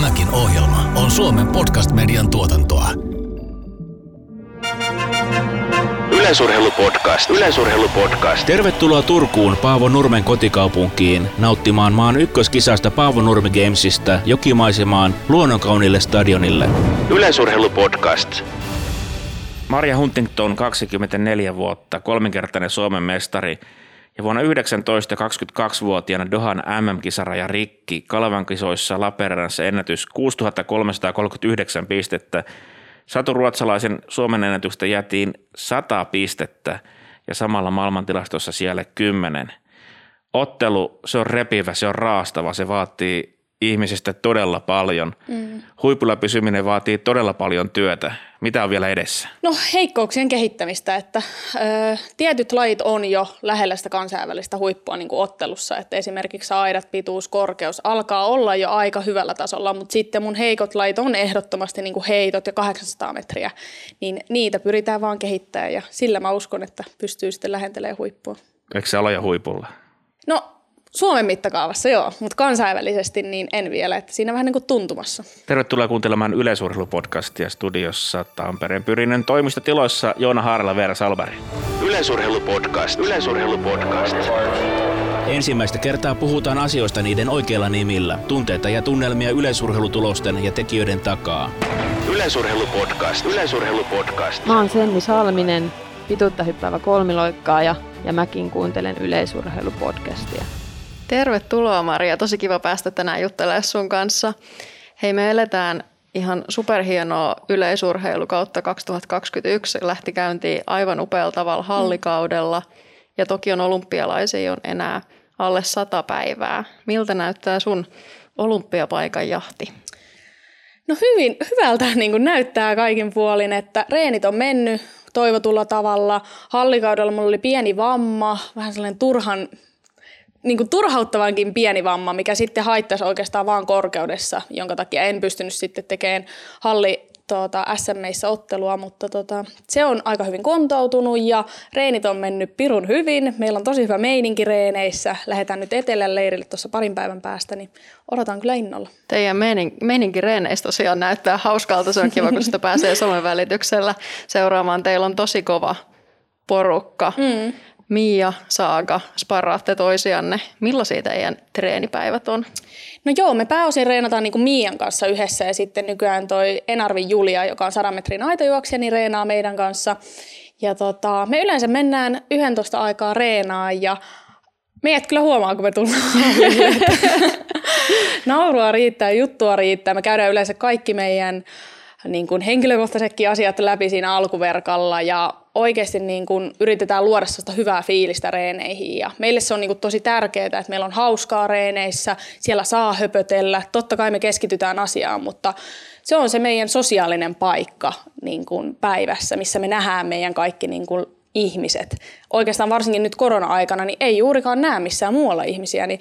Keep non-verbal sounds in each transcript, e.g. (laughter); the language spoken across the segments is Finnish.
Tämäkin ohjelma on Suomen podcast-median tuotantoa. Yleisurheilupodcast. Yleisurheilupodcast. Tervetuloa Turkuun Paavo Nurmen kotikaupunkiin nauttimaan maan ykköskisasta Paavo Nurmi Gamesista jokimaisemaan luonnonkaunille stadionille. Yleisurheilupodcast. Marja Huntington, 24 vuotta, kolminkertainen Suomen mestari ja vuonna 19 22-vuotiaana Dohan MM-kisaraja rikki Kalevan kisoissa Lappeenrannassa ennätys 6339 pistettä. Satu Ruotsalaisen Suomen ennätyksestä jätiin 100 pistettä ja samalla maailmantilastossa siellä 10. Ottelu, se on repivä, se on raastava, se vaatii ihmisistä todella paljon. Mm. Huipulla pysyminen vaatii todella paljon työtä. Mitä on vielä edessä? No heikkouksien kehittämistä, että ö, tietyt lajit on jo lähellä sitä kansainvälistä huippua niin kuin ottelussa, että esimerkiksi aidat, pituus, korkeus alkaa olla jo aika hyvällä tasolla, mutta sitten mun heikot lajit on ehdottomasti niin kuin heitot ja 800 metriä, niin niitä pyritään vaan kehittämään ja sillä mä uskon, että pystyy sitten lähentelemään huippua. Eikö se ole jo huipulla? No Suomen mittakaavassa joo, mutta kansainvälisesti niin en vielä, että siinä vähän niin kuin tuntumassa. Tervetuloa kuuntelemaan yleisurheilupodcastia studiossa Tampereen Pyrinen toimistotiloissa Joona Haarala, Veera Salbari. Yleisurheilupodcast. Yleisurheilupodcast. Ensimmäistä kertaa puhutaan asioista niiden oikeilla nimillä, tunteita ja tunnelmia yleisurheilutulosten ja tekijöiden takaa. Yleisurheilupodcast. Yleisurheilupodcast. Mä oon Senni Salminen, pituutta hyppäävä kolmiloikkaaja ja mäkin kuuntelen yleisurheilupodcastia. Tervetuloa Maria, tosi kiva päästä tänään juttelemaan sun kanssa. Hei me eletään ihan superhienoa yleisurheilukautta 2021. Se lähti käyntiin aivan upealla tavalla hallikaudella ja Tokion olympialaisia on enää alle sata päivää. Miltä näyttää sun olympiapaikan jahti? No hyvin, hyvältä niin kuin näyttää kaikin puolin, että reenit on mennyt toivotulla tavalla. Hallikaudella mulla oli pieni vamma, vähän sellainen turhan niin kuin turhauttavankin pieni vamma, mikä sitten haittaisi oikeastaan vaan korkeudessa, jonka takia en pystynyt sitten tekemään halli tuota, SMEissä ottelua, mutta tota, se on aika hyvin kontoutunut ja reenit on mennyt pirun hyvin. Meillä on tosi hyvä meininki reeneissä. Lähdetään nyt etelän leirille tuossa parin päivän päästä, niin odotan kyllä innolla. Teidän meinin, meininki reeneissä tosiaan näyttää hauskalta. Se on kiva, kun sitä (laughs) pääsee somen välityksellä seuraamaan. Teillä on tosi kova porukka. Mm. Mia, Saaga, sparraatte toisianne. Millaisia teidän treenipäivät on? No joo, me pääosin reenataan niin kuin Mian kanssa yhdessä ja sitten nykyään toi Enarvi Julia, joka on 100 metrin aitojuoksija, niin reenaa meidän kanssa. Ja tota, me yleensä mennään 11 aikaa reenaa ja meidät kyllä huomaa, kun me tullaan (laughs) Naurua riittää, juttua riittää. Me käydään yleensä kaikki meidän niin kuin henkilökohtaisetkin asiat läpi siinä alkuverkalla ja oikeasti niin kuin yritetään luoda sellaista hyvää fiilistä reeneihin. Ja meille se on niin kuin tosi tärkeää, että meillä on hauskaa reeneissä, siellä saa höpötellä. Totta kai me keskitytään asiaan, mutta se on se meidän sosiaalinen paikka niin kuin päivässä, missä me nähdään meidän kaikki niin kuin ihmiset. Oikeastaan varsinkin nyt korona-aikana, niin ei juurikaan näe missään muualla ihmisiä, niin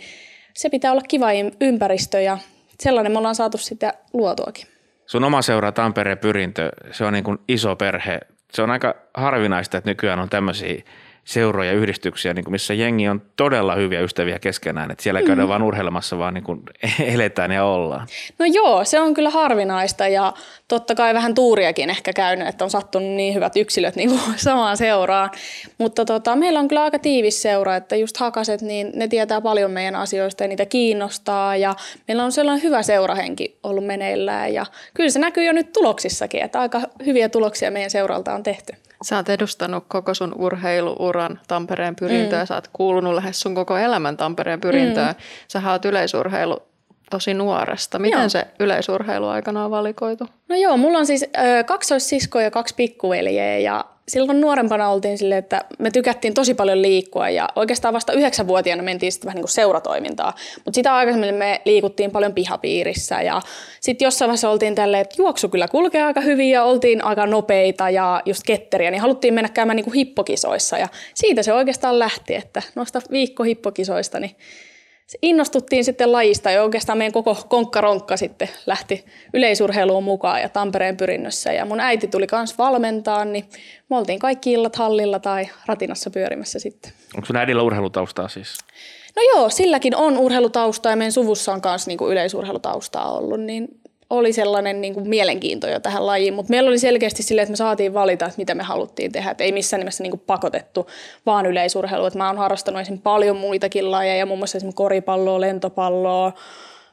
se pitää olla kiva ympäristö ja sellainen me ollaan saatu sitten luotuakin. Sun oma seura Tampereen pyrintö, se on niin kuin iso perhe. Se on aika harvinaista, että nykyään on tämmöisiä seuroja, yhdistyksiä, niin kuin missä jengi on todella hyviä ystäviä keskenään. Että siellä käydään mm. vaan urheilemassa, vaan niin kuin (laughs) eletään ja ollaan. No joo, se on kyllä harvinaista ja totta kai vähän tuuriakin ehkä käynyt, että on sattunut niin hyvät yksilöt niin kuin (laughs) samaan seuraan. Mutta tota, meillä on kyllä aika tiivis seura, että just hakaset, niin ne tietää paljon meidän asioista ja niitä kiinnostaa ja meillä on sellainen hyvä seurahenki ollut meneillään ja kyllä se näkyy jo nyt tuloksissakin, että aika hyviä tuloksia meidän seuralta on tehty. Sä oot edustanut koko sun urheiluuran Tampereen pyrintöä. Mm. Sä oot kuulunut lähes sun koko elämän Tampereen pyrintöön. Mm. Sä oot yleisurheilu tosi nuoresta. Miten joo. se yleisurheilu aikana on valikoitu? No joo, mulla on siis ö, kaksoissisko ja kaksi pikkuveljeä ja silloin nuorempana oltiin silleen, että me tykättiin tosi paljon liikkua ja oikeastaan vasta yhdeksänvuotiaana mentiin sitten vähän niin kuin seuratoimintaa. Mutta sitä aikaisemmin me liikuttiin paljon pihapiirissä ja sitten jossain vaiheessa oltiin tälleen, että juoksu kyllä kulkee aika hyvin ja oltiin aika nopeita ja just ketteriä, niin haluttiin mennä käymään niin kuin hippokisoissa ja siitä se oikeastaan lähti, että noista viikkohippokisoista niin innostuttiin sitten lajista ja oikeastaan meidän koko konkkaronkka sitten lähti yleisurheiluun mukaan ja Tampereen pyrinnössä. Ja mun äiti tuli myös valmentaa, niin me oltiin kaikki illat hallilla tai ratinassa pyörimässä sitten. Onko sun äidillä urheilutaustaa siis? No joo, silläkin on urheilutaustaa ja meidän suvussa on myös niinku yleisurheilutaustaa ollut, niin oli sellainen niin kuin mielenkiinto jo tähän lajiin, mutta meillä oli selkeästi silleen, että me saatiin valita, että mitä me haluttiin tehdä, että ei missään nimessä niin kuin pakotettu vaan yleisurheilu. Että mä oon harrastanut esimerkiksi paljon muitakin lajeja, muun muassa esimerkiksi koripalloa, lentopalloa,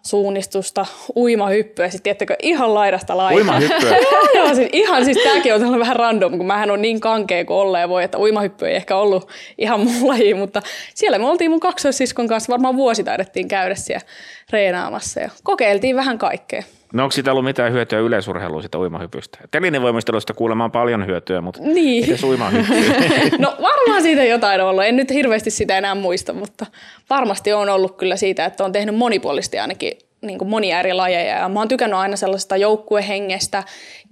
suunnistusta, uimahyppyä, sitten tiettäkö, ihan laidasta laitaan. Uimahyppyä? (laughs) Joo, siis ihan siis tämäkin on sellainen vähän random, kun mähän on niin kankea kuin olleen voi, että uimahyppy ei ehkä ollut ihan mun (laughs) laji, mutta siellä me oltiin mun kaksoissiskon kanssa, varmaan vuosi taidettiin käydä siellä reenaamassa ja kokeiltiin vähän kaikkea. No onko siitä ollut mitään hyötyä yleisurheiluun sitä uimahypystä? Telinevoimistelusta kuulemaan paljon hyötyä, mutta Niin. uimahyppy? (laughs) No varmaan siitä jotain on ollut. En nyt hirveästi sitä enää muista, mutta varmasti on ollut kyllä siitä, että on tehnyt monipuolisesti ainakin niin kuin monia eri lajeja. Ja mä oon tykännyt aina sellaisesta joukkuehengestä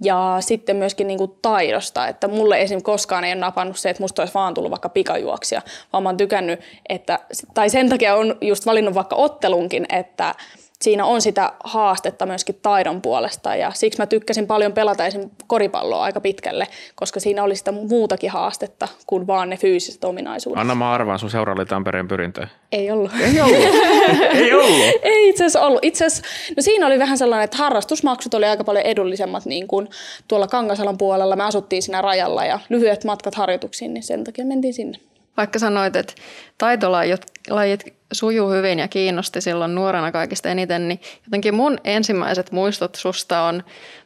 ja sitten myöskin niin kuin taidosta. Että mulle esim. koskaan ei ole napannut se, että musta olisi vaan tullut vaikka pikajuoksia, vaan mä oon tykännyt, että, tai sen takia on just valinnut vaikka ottelunkin, että siinä on sitä haastetta myöskin taidon puolesta ja siksi mä tykkäsin paljon pelata esim. koripalloa aika pitkälle, koska siinä oli sitä muutakin haastetta kuin vaan ne fyysiset ominaisuudet. Anna mä arvaan, sun seura oli Tampereen pyrintöä. Ei ollut. Ei ollut. (laughs) Ei ollut. Ei itse asiassa ollut. Itse asiassa, no siinä oli vähän sellainen, että harrastusmaksut oli aika paljon edullisemmat niin kuin tuolla Kangasalan puolella. Me asuttiin siinä rajalla ja lyhyet matkat harjoituksiin, niin sen takia mentiin sinne. Vaikka sanoit, että taitolajit lajit sujuu hyvin ja kiinnosti silloin nuorena kaikista eniten, niin jotenkin mun ensimmäiset muistot susta on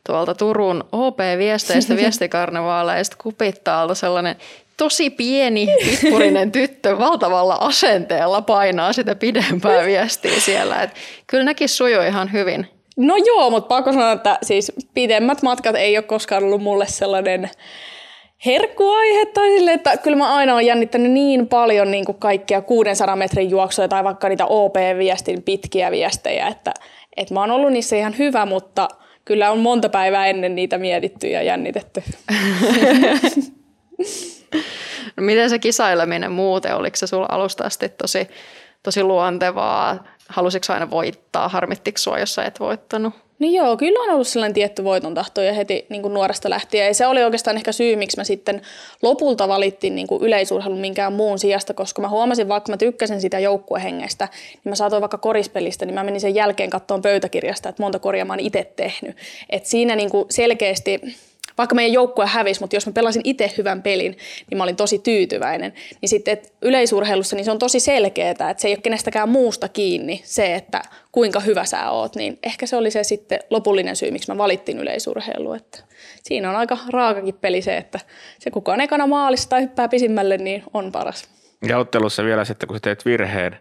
tuolta Turun OP-viesteistä, (laughs) viestikarnevaaleista, kupittaalta sellainen tosi pieni, pippurinen (laughs) tyttö valtavalla asenteella painaa sitä pidempää viestiä siellä. Et kyllä nekin sujuu ihan hyvin. No joo, mutta pakko sanoa, että siis pidemmät matkat ei ole koskaan ollut mulle sellainen herkkuaihe tai sille, että kyllä mä aina olen jännittänyt niin paljon niin kuin kaikkia 600 metrin juoksuja tai vaikka niitä OP-viestin pitkiä viestejä, että, että mä oon ollut niissä ihan hyvä, mutta kyllä on monta päivää ennen niitä mietitty ja jännitetty. No (laughs) miten se kisaileminen muuten, oliko se sulla alusta asti tosi, tosi luontevaa? Halusitko aina voittaa? Harmittiko sua, jos sä et voittanut? No joo, kyllä on ollut sellainen tietty voiton tahto ja heti niin kuin nuoresta lähtien. Ja se oli oikeastaan ehkä syy, miksi mä sitten lopulta valittiin niin kuin yleisurheilun minkään muun sijasta, koska mä huomasin, vaikka mä tykkäsin sitä joukkuehengestä, niin mä saatoin vaikka korispelistä, niin mä menin sen jälkeen kattoon pöytäkirjasta, että monta koria mä oon itse tehnyt. Et siinä niin kuin selkeästi vaikka meidän joukkue hävisi, mutta jos mä pelasin itse hyvän pelin, niin mä olin tosi tyytyväinen. Niin sitten et yleisurheilussa niin se on tosi selkeää, että se ei ole kenestäkään muusta kiinni se, että kuinka hyvä sä oot. Niin ehkä se oli se sitten lopullinen syy, miksi mä valittiin yleisurheilu. Että siinä on aika raakakin peli se, että se kukaan ekana maalissa tai hyppää pisimmälle, niin on paras. Ja ottelussa vielä sitten, kun sä teet virheen,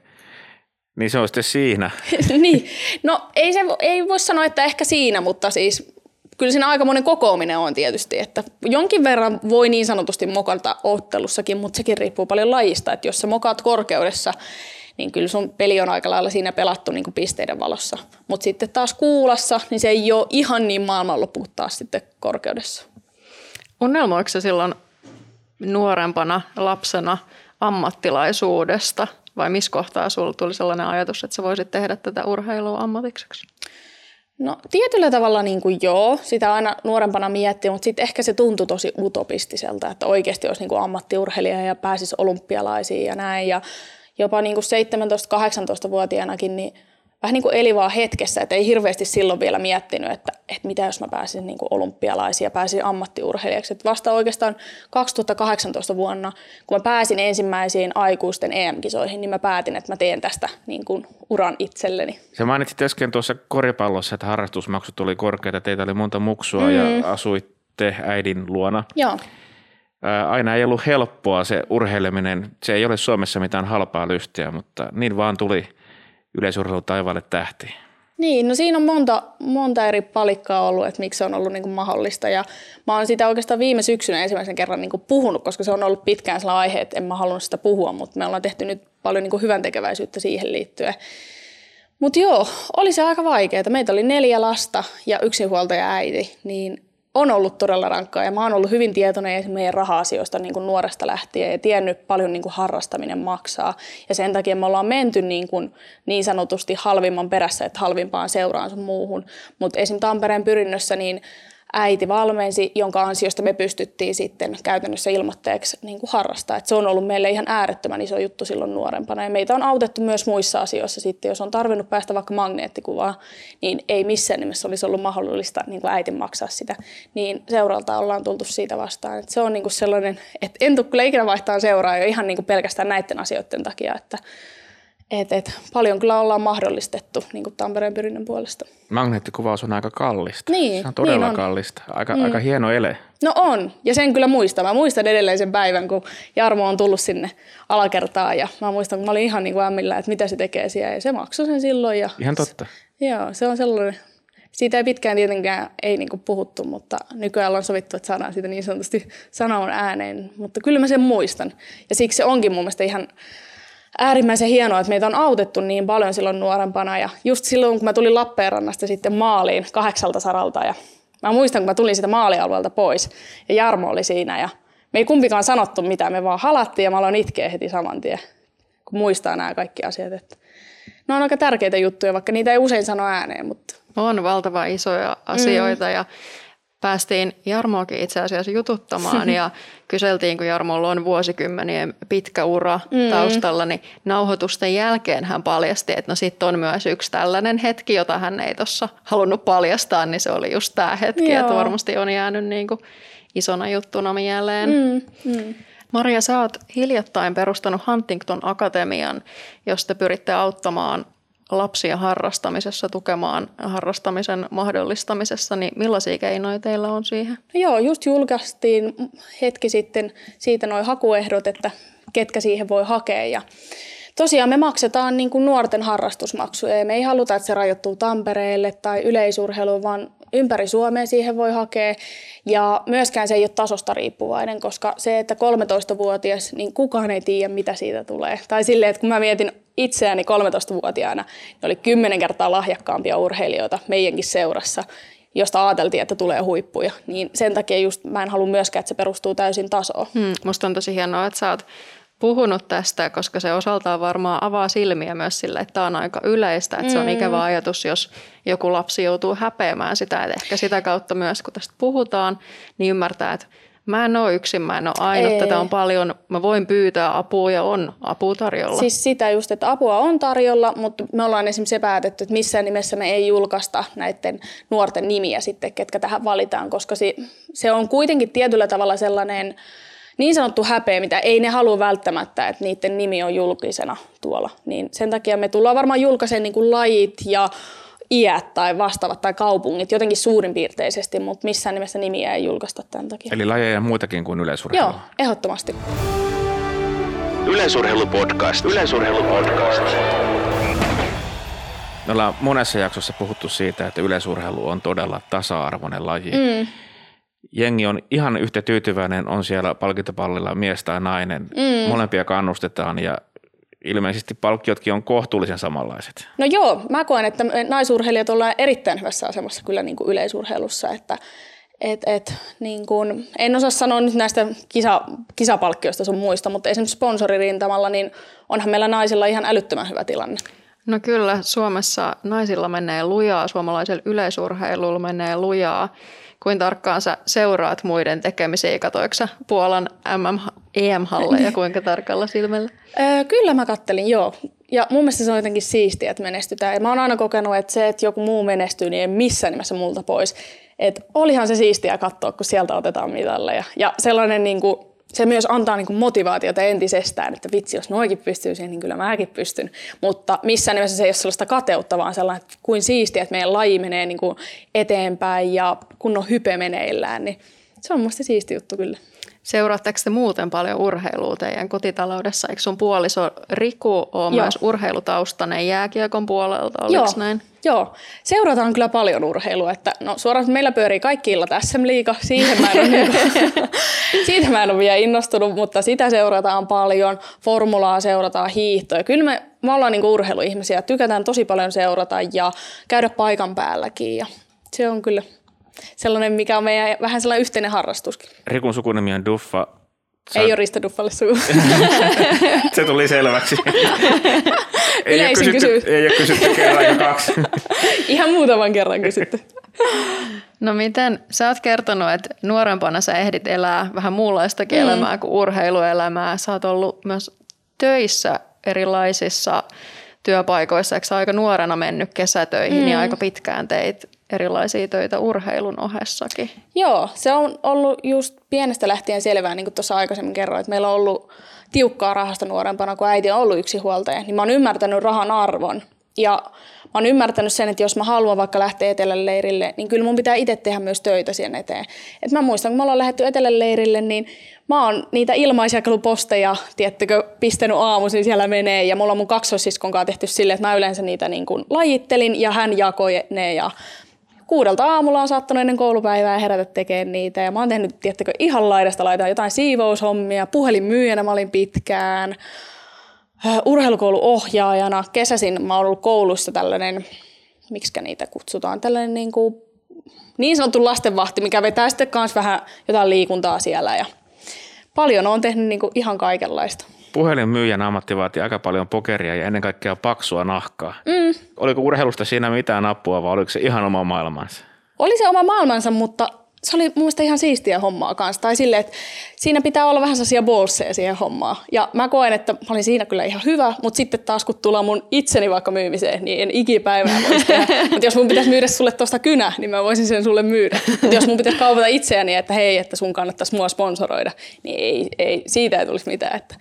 niin se on sitten siinä. (laughs) niin, no ei, se, ei voi sanoa, että ehkä siinä, mutta siis kyllä siinä aikamoinen kokoaminen on tietysti, että jonkin verran voi niin sanotusti mokata ottelussakin, mutta sekin riippuu paljon lajista, että jos sä mokaat korkeudessa, niin kyllä sun peli on aika lailla siinä pelattu niin pisteiden valossa. Mutta sitten taas kuulassa, niin se ei ole ihan niin maailmanloppu taas sitten korkeudessa. Unelmoiko se silloin nuorempana lapsena ammattilaisuudesta vai missä kohtaa sulla tuli sellainen ajatus, että sä voisit tehdä tätä urheilua ammatikseksi? No tietyllä tavalla niin kuin joo, sitä aina nuorempana miettii, mutta sitten ehkä se tuntui tosi utopistiselta, että oikeasti olisi niin kuin ammattiurheilija ja pääsisi olympialaisiin ja näin. Ja jopa niin kuin 17-18-vuotiaanakin niin vähän niin kuin eli vaan hetkessä, että ei hirveästi silloin vielä miettinyt, että, että mitä jos mä pääsin niin kuin olympialaisiin ja pääsin ammattiurheilijaksi. Että vasta oikeastaan 2018 vuonna, kun mä pääsin ensimmäisiin aikuisten EM-kisoihin, niin mä päätin, että mä teen tästä niin kuin uran itselleni. Se mainitsit äsken tuossa koripallossa, että harrastusmaksut tuli korkeita, teitä oli monta muksua mm. ja asuitte äidin luona. Joo. Aina ei ollut helppoa se urheileminen. Se ei ole Suomessa mitään halpaa lystiä, mutta niin vaan tuli yleisurheilu taivaalle tähti. Niin, no siinä on monta, monta eri palikkaa ollut, että miksi se on ollut niin kuin mahdollista. Ja mä oon sitä oikeastaan viime syksynä ensimmäisen kerran niin kuin puhunut, koska se on ollut pitkään sellainen aihe, että en mä halunnut sitä puhua, mutta me ollaan tehty nyt paljon niin kuin hyvän tekeväisyyttä siihen liittyen. Mutta joo, oli se aika vaikeaa. Meitä oli neljä lasta ja yksinhuoltaja äiti, niin on ollut todella rankkaa ja mä oon ollut hyvin tietoinen meidän raha-asioista niin kuin nuoresta lähtien ja tiennyt paljon niin kuin harrastaminen maksaa. Ja sen takia me ollaan menty niin, kuin niin sanotusti halvimman perässä, että halvimpaan seuraan sun muuhun. Mutta esim. Tampereen pyrinnössä niin äiti valmensi, jonka ansiosta me pystyttiin sitten käytännössä ilmoitteeksi niin kuin harrastaa. Et se on ollut meille ihan äärettömän iso juttu silloin nuorempana. Ja meitä on autettu myös muissa asioissa sitten, jos on tarvinnut päästä vaikka magneettikuvaan, niin ei missään nimessä olisi ollut mahdollista niin kuin äitin maksaa sitä. Niin seuralta ollaan tultu siitä vastaan. Et se on niin kuin sellainen, että en tule kyllä ikinä vaihtaa seuraa jo ihan niin kuin pelkästään näiden asioiden takia, että et, et, paljon kyllä ollaan mahdollistettu niin kuin Tampereen pyrinnän puolesta. Magneettikuvaus on aika kallista. Niin, se on todella niin on. kallista. Aika, mm. aika hieno ele. No on, ja sen kyllä muistan. Mä muistan edelleen sen päivän, kun Jarmo on tullut sinne alakertaan ja mä muistan, kun mä olin ihan niin kuin ämmillä, että mitä se tekee siellä ja se maksoi sen silloin. Ja Ihan totta. Joo, se on sellainen, siitä ei pitkään tietenkään ei niin kuin puhuttu, mutta nykyään on sovittu, että saadaan siitä niin sanotusti sanoa ääneen. Mutta kyllä mä sen muistan. Ja siksi se onkin mun mielestä ihan äärimmäisen hienoa, että meitä on autettu niin paljon silloin nuorempana. Ja just silloin, kun mä tulin Lappeenrannasta sitten maaliin kahdeksalta saralta ja mä muistan, kun mä tulin siitä maalialueelta pois ja Jarmo oli siinä ja me ei kumpikaan sanottu mitään, me vaan halattiin ja mä aloin itkeä heti saman tien, kun muistaa nämä kaikki asiat. Että ne on aika tärkeitä juttuja, vaikka niitä ei usein sano ääneen, mutta On valtavan isoja asioita mm. ja päästiin Jarmoakin itse asiassa jututtamaan ja (laughs) kyseltiin, kun Jarmolla on vuosikymmenien pitkä ura mm. taustalla, niin nauhoitusten jälkeen hän paljasti, että no sitten on myös yksi tällainen hetki, jota hän ei tuossa halunnut paljastaa, niin se oli just tämä hetki, Joo. että varmasti on jäänyt niin kuin isona juttuna mieleen. mm, mm. Maria, sä oot hiljattain perustanut Huntington Akatemian, josta pyritte auttamaan lapsia harrastamisessa, tukemaan harrastamisen mahdollistamisessa, niin millaisia keinoja teillä on siihen? No joo, just julkaistiin hetki sitten siitä noin hakuehdot, että ketkä siihen voi hakea. Ja tosiaan me maksetaan niin kuin nuorten harrastusmaksuja ja me ei haluta, että se rajoittuu Tampereelle tai yleisurheiluun, vaan ympäri Suomea siihen voi hakea. Ja myöskään se ei ole tasosta riippuvainen, koska se, että 13-vuotias, niin kukaan ei tiedä, mitä siitä tulee. Tai silleen, että kun mä mietin itseäni 13-vuotiaana, niin oli kymmenen kertaa lahjakkaampia urheilijoita meidänkin seurassa, josta ajateltiin, että tulee huippuja. Niin sen takia just mä en halua myöskään, että se perustuu täysin tasoon. Hmm, musta on tosi hienoa, että sä oot puhunut tästä, koska se osaltaan varmaan avaa silmiä myös sille, että tämä on aika yleistä, että se on ikävä ajatus, jos joku lapsi joutuu häpeämään sitä, että ehkä sitä kautta myös, kun tästä puhutaan, niin ymmärtää, että mä en ole yksin, mä en ole ainut, Ei. tätä on paljon, mä voin pyytää apua ja on apua tarjolla. Siis sitä just, että apua on tarjolla, mutta me ollaan esimerkiksi se päätetty, että missään nimessä me ei julkaista näiden nuorten nimiä sitten, ketkä tähän valitaan, koska se, se on kuitenkin tietyllä tavalla sellainen niin sanottu häpeä, mitä ei ne halua välttämättä, että niiden nimi on julkisena tuolla. Niin sen takia me tullaan varmaan julkaisemaan niin kuin lajit ja iät tai vastaavat tai kaupungit jotenkin suurinpiirteisesti, mutta missään nimessä nimiä ei julkaista tämän takia. Eli lajeja muitakin kuin yleisurheilua. Joo, ehdottomasti. Yleisurheilupodcast. Yleisurheilupodcast. Me ollaan monessa jaksossa puhuttu siitä, että yleisurheilu on todella tasa-arvoinen laji. Mm. Jengi on ihan yhtä tyytyväinen, on siellä palkintopallilla mies tai nainen. Mm. Molempia kannustetaan ja ilmeisesti palkkiotkin on kohtuullisen samanlaiset. No joo, mä koen, että naisurheilijat ollaan erittäin hyvässä asemassa kyllä niin kuin yleisurheilussa, että et, et, niin kuin, en osaa sanoa nyt näistä kisa, kisapalkkioista sun muista, mutta esimerkiksi sponsoririntamalla, niin onhan meillä naisilla ihan älyttömän hyvä tilanne. No kyllä, Suomessa naisilla menee lujaa, suomalaisella yleisurheilulla menee lujaa. Kuin tarkkaan sä seuraat muiden tekemisiä, katoiko sä Puolan MM, EM-halleja kuinka tarkalla silmällä? Kyllä mä kattelin, joo. Ja mun mielestä se on jotenkin siistiä, että menestytään. Ja mä oon aina kokenut, että se, että joku muu menestyy, niin ei missään nimessä multa pois. Et olihan se siistiä katsoa, kun sieltä otetaan mitalleja. Ja sellainen niin kuin, se myös antaa niin kuin motivaatiota entisestään, että vitsi, jos noikin pystyy siihen, niin kyllä mäkin pystyn. Mutta missään nimessä se ei ole sellaista kateutta, vaan sellainen, että kuin siistiä, että meidän laji menee niin kuin eteenpäin ja kun on hype meneillään, niin se on musta siisti juttu kyllä. Seuraatteko te muuten paljon urheilua teidän kotitaloudessa? Eikö sun puoliso Riku ole Joo. myös urheilutaustainen jääkiekon puolelta? Oliko Joo, näin? joo, seurataan kyllä paljon urheilua. Että, no, suoraan että meillä pyörii kaikki illat SM-liiga. Siihen mä en ole, niinku- (laughs) siitä mä en ole vielä innostunut, mutta sitä seurataan paljon. Formulaa seurataan, hiihtoa. Kyllä me, me ollaan niinku urheiluihmisiä. Tykätään tosi paljon seurata ja käydä paikan päälläkin. Ja se on kyllä sellainen, mikä on meidän vähän sellainen yhteinen harrastuskin. Rikun sukunimi on Duffa. Ei ole Risto Duffalle suu. (laughs) Se tuli selväksi. (laughs) ei, ole Yleisin kysytty, kysymys. ei ole kysytty kerran ja kaksi. (laughs) Ihan muutaman kerran kysytty. No miten, sä oot kertonut, että nuorempana sä ehdit elää vähän muunlaistakin mm. elämää kuin urheiluelämää. Sä oot ollut myös töissä erilaisissa työpaikoissa, eikö sä aika nuorena mennyt kesätöihin mm. ja aika pitkään teit erilaisia töitä urheilun ohessakin. Joo, se on ollut just pienestä lähtien selvää, niin kuin tuossa aikaisemmin kerroin, että meillä on ollut tiukkaa rahasta nuorempana, kun äiti on ollut yksi huoltaja, niin mä oon ymmärtänyt rahan arvon. Ja mä oon ymmärtänyt sen, että jos mä haluan vaikka lähteä etelän leirille, niin kyllä mun pitää itse tehdä myös töitä siihen eteen. Et mä muistan, kun me ollaan lähdetty etelän leirille, niin mä oon niitä ilmaisjakeluposteja, tiettekö, pistänyt aamuisin siellä menee. Ja mulla on mun kaksossiskon kanssa tehty silleen, että mä yleensä niitä niin kuin lajittelin ja hän jakoi ne ja kuudelta aamulla on saattanut ennen koulupäivää herätä tekemään niitä. Ja mä oon tehnyt, tiettäkö, ihan laidasta laitaan jotain siivoushommia, puhelinmyyjänä mä olin pitkään, äh, urheilukouluohjaajana. Kesäsin mä oon ollut koulussa tällainen, miksi niitä kutsutaan, tällainen niin, kuin, niin sanottu lastenvahti, mikä vetää sitten kanssa vähän jotain liikuntaa siellä. Ja paljon on tehnyt niin kuin ihan kaikenlaista. Puhelinmyyjän ammatti vaatii aika paljon pokeria ja ennen kaikkea paksua nahkaa. Mm. Oliko urheilusta siinä mitään apua vai oliko se ihan oma maailmansa? Oli se oma maailmansa, mutta se oli mun mielestä ihan siistiä hommaa kanssa. Tai silleen, että siinä pitää olla vähän sellaisia bolseja siihen hommaan. Ja mä koen, että mä olin siinä kyllä ihan hyvä, mutta sitten taas kun tullaan mun itseni vaikka myymiseen, niin en ikipäivänä voisi tehdä. (laughs) mutta jos mun pitäisi myydä sulle tuosta kynä, niin mä voisin sen sulle myydä. Mutta jos mun pitäisi kaupata itseäni, että hei, että sun kannattaisi mua sponsoroida, niin ei, ei siitä ei tulisi mitään. Että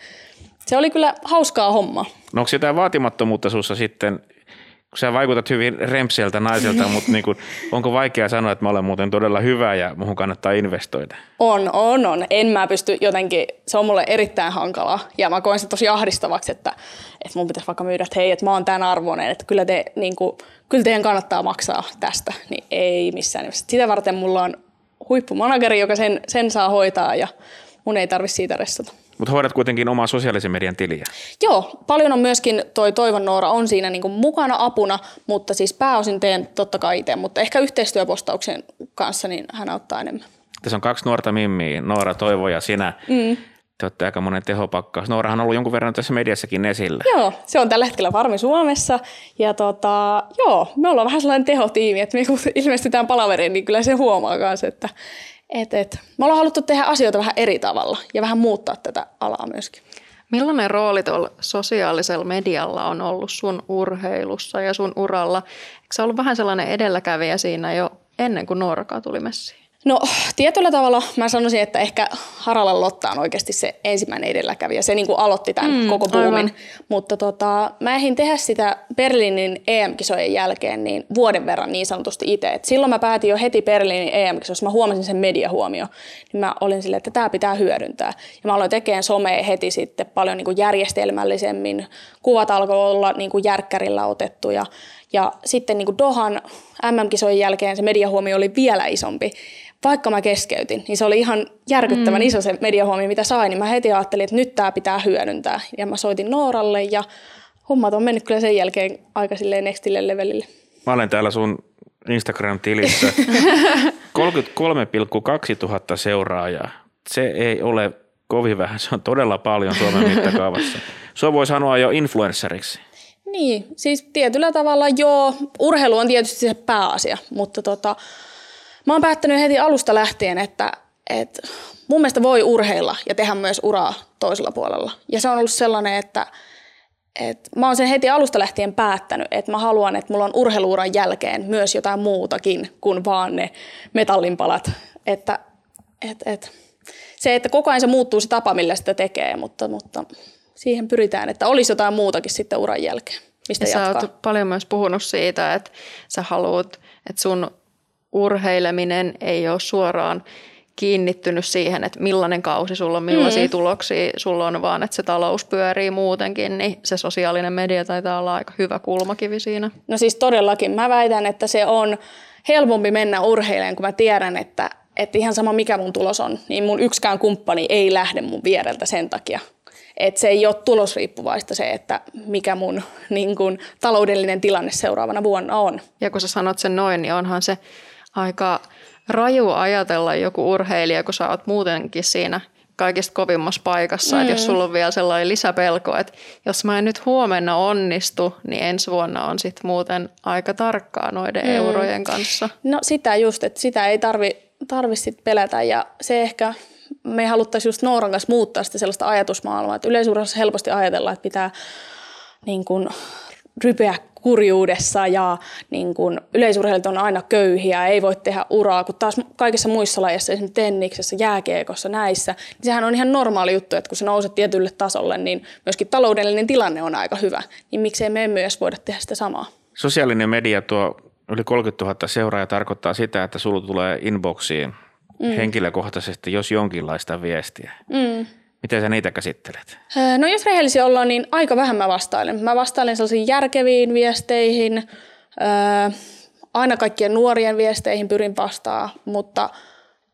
se oli kyllä hauskaa hommaa. No onko jotain vaatimattomuutta sussa sitten, kun sä vaikutat hyvin rempsieltä naiselta, (laughs) mutta niin kuin, onko vaikea sanoa, että mä olen muuten todella hyvä ja muhun kannattaa investoida? On, on, on. En mä pysty jotenkin, se on mulle erittäin hankalaa ja mä koen sen tosi ahdistavaksi, että, että mun pitäisi vaikka myydä, että hei, että mä oon tämän arvoinen, että kyllä, te, niin kuin, kyllä teidän kannattaa maksaa tästä, niin ei missään nimessä. Sitä varten mulla on huippumanageri, joka sen, sen saa hoitaa ja mun ei tarvi siitä ressata. Mutta hoidat kuitenkin omaa sosiaalisen median tiliä. Joo, paljon on myöskin toi Toivon Noora on siinä niin mukana apuna, mutta siis pääosin teen totta kai itse, mutta ehkä yhteistyöpostauksen kanssa niin hän auttaa enemmän. Tässä on kaksi nuorta mimmiä, Noora Toivo ja sinä. Mm. Te olette aika monen tehopakkaus. Noorahan on ollut jonkun verran tässä mediassakin esillä. Joo, se on tällä hetkellä Farmi Suomessa. Ja tota, joo, me ollaan vähän sellainen tehotiimi, että me kun ilmestytään palaveriin, niin kyllä se huomaa myös, että et, et. me ollaan haluttu tehdä asioita vähän eri tavalla ja vähän muuttaa tätä alaa myöskin. Millainen rooli tuolla sosiaalisella medialla on ollut sun urheilussa ja sun uralla? Eikö sä ollut vähän sellainen edelläkävijä siinä jo ennen kuin Noorakaan tuli messiin? No tietyllä tavalla mä sanoisin, että ehkä Haralan Lotta on oikeasti se ensimmäinen edelläkävijä. Se niin kuin aloitti tämän mm, koko boomin. Aivan. Mutta tota, mä ehdin tehdä sitä Berliinin EM-kisojen jälkeen niin vuoden verran niin sanotusti itse. Et silloin mä päätin jo heti Berliinin EM-kisoissa, mä huomasin sen mediahuomio. Niin mä olin silleen, että tämä pitää hyödyntää. Ja mä aloin tekemään somea heti sitten paljon niin kuin järjestelmällisemmin. Kuvat alkoi olla niin kuin järkkärillä otettuja. Ja sitten niin kuin Dohan MM-kisojen jälkeen se mediahuomio oli vielä isompi vaikka mä keskeytin, niin se oli ihan järkyttävän mm. iso se mediahuomio, mitä sain, niin mä heti ajattelin, että nyt tämä pitää hyödyntää. Ja mä soitin Nooralle ja hommat on mennyt kyllä sen jälkeen aika silleen nextille levelille. Mä olen täällä sun Instagram-tilissä (laughs) 33,2 tuhatta seuraajaa. Se ei ole kovin vähän, se on todella paljon Suomen (laughs) mittakaavassa. Sua voi sanoa jo influenceriksi. Niin, siis tietyllä tavalla joo. Urheilu on tietysti se pääasia, mutta tota, mä oon päättänyt heti alusta lähtien, että, että mun mielestä voi urheilla ja tehdä myös uraa toisella puolella. Ja se on ollut sellainen, että, että mä oon sen heti alusta lähtien päättänyt, että mä haluan, että mulla on urheiluuran jälkeen myös jotain muutakin kuin vaan ne metallinpalat. Että, et, et. Se, että koko ajan se muuttuu se tapa, millä sitä tekee, mutta, mutta siihen pyritään, että olisi jotain muutakin sitten uran jälkeen, mistä ja jatkaa. Sä oot paljon myös puhunut siitä, että sä haluat, että sun urheileminen ei ole suoraan kiinnittynyt siihen, että millainen kausi sulla on, millaisia mm. tuloksia sulla on, vaan että se talous pyörii muutenkin, niin se sosiaalinen media taitaa olla aika hyvä kulmakivi siinä. No siis todellakin. Mä väitän, että se on helpompi mennä urheileen, kun mä tiedän, että, että ihan sama mikä mun tulos on, niin mun yksikään kumppani ei lähde mun viereltä sen takia. Että se ei ole tulosriippuvaista se, että mikä mun niin kun, taloudellinen tilanne seuraavana vuonna on. Ja kun sä sanot sen noin, niin onhan se aika raju ajatella joku urheilija, kun sä oot muutenkin siinä kaikista kovimmassa paikassa. Mm. Että jos sulla on vielä sellainen lisäpelko, että jos mä en nyt huomenna onnistu, niin ensi vuonna on sitten muuten aika tarkkaa noiden mm. eurojen kanssa. No sitä just, että sitä ei tarvi, tarvi sit pelätä ja se ehkä me haluttaisiin just Nooran kanssa muuttaa sitä sellaista ajatusmaailmaa, että yleisurheilussa helposti ajatellaan, että pitää niin kuin rypeä kurjuudessa ja niin kuin yleisurheilijat on aina köyhiä, ei voi tehdä uraa, kun taas kaikissa muissa lajeissa, esimerkiksi tenniksessä, jääkiekossa, näissä, niin sehän on ihan normaali juttu, että kun se nouset tietylle tasolle, niin myöskin taloudellinen tilanne on aika hyvä, niin miksei me edes voida tehdä sitä samaa. Sosiaalinen media tuo yli 30 000 seuraajaa tarkoittaa sitä, että sulla tulee inboxiin mm. henkilökohtaisesti, jos jonkinlaista viestiä. Mm. Miten sä niitä käsittelet? No jos rehellisiä ollaan, niin aika vähän mä vastailen. Mä vastailen sellaisiin järkeviin viesteihin, aina kaikkien nuorien viesteihin pyrin vastaa, mutta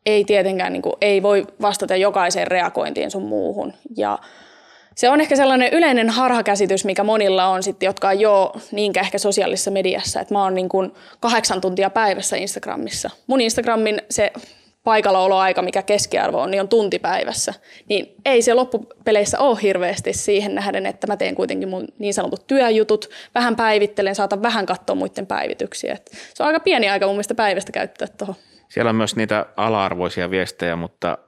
ei tietenkään, niin kuin, ei voi vastata jokaiseen reagointiin sun muuhun. Ja se on ehkä sellainen yleinen harhakäsitys, mikä monilla on sitten, jotka ei ole niinkään ehkä sosiaalisessa mediassa, että mä oon niin kuin kahdeksan tuntia päivässä Instagramissa. Mun Instagramin se paikallaoloaika, mikä keskiarvo on, niin on tuntipäivässä. Niin ei se loppupeleissä ole hirveästi siihen nähden, että mä teen kuitenkin mun niin sanotut työjutut, vähän päivittelen, saatan vähän katsoa muiden päivityksiä. Et se on aika pieni aika mun mielestä päivästä käyttää tuohon. Siellä on myös niitä ala-arvoisia viestejä, mutta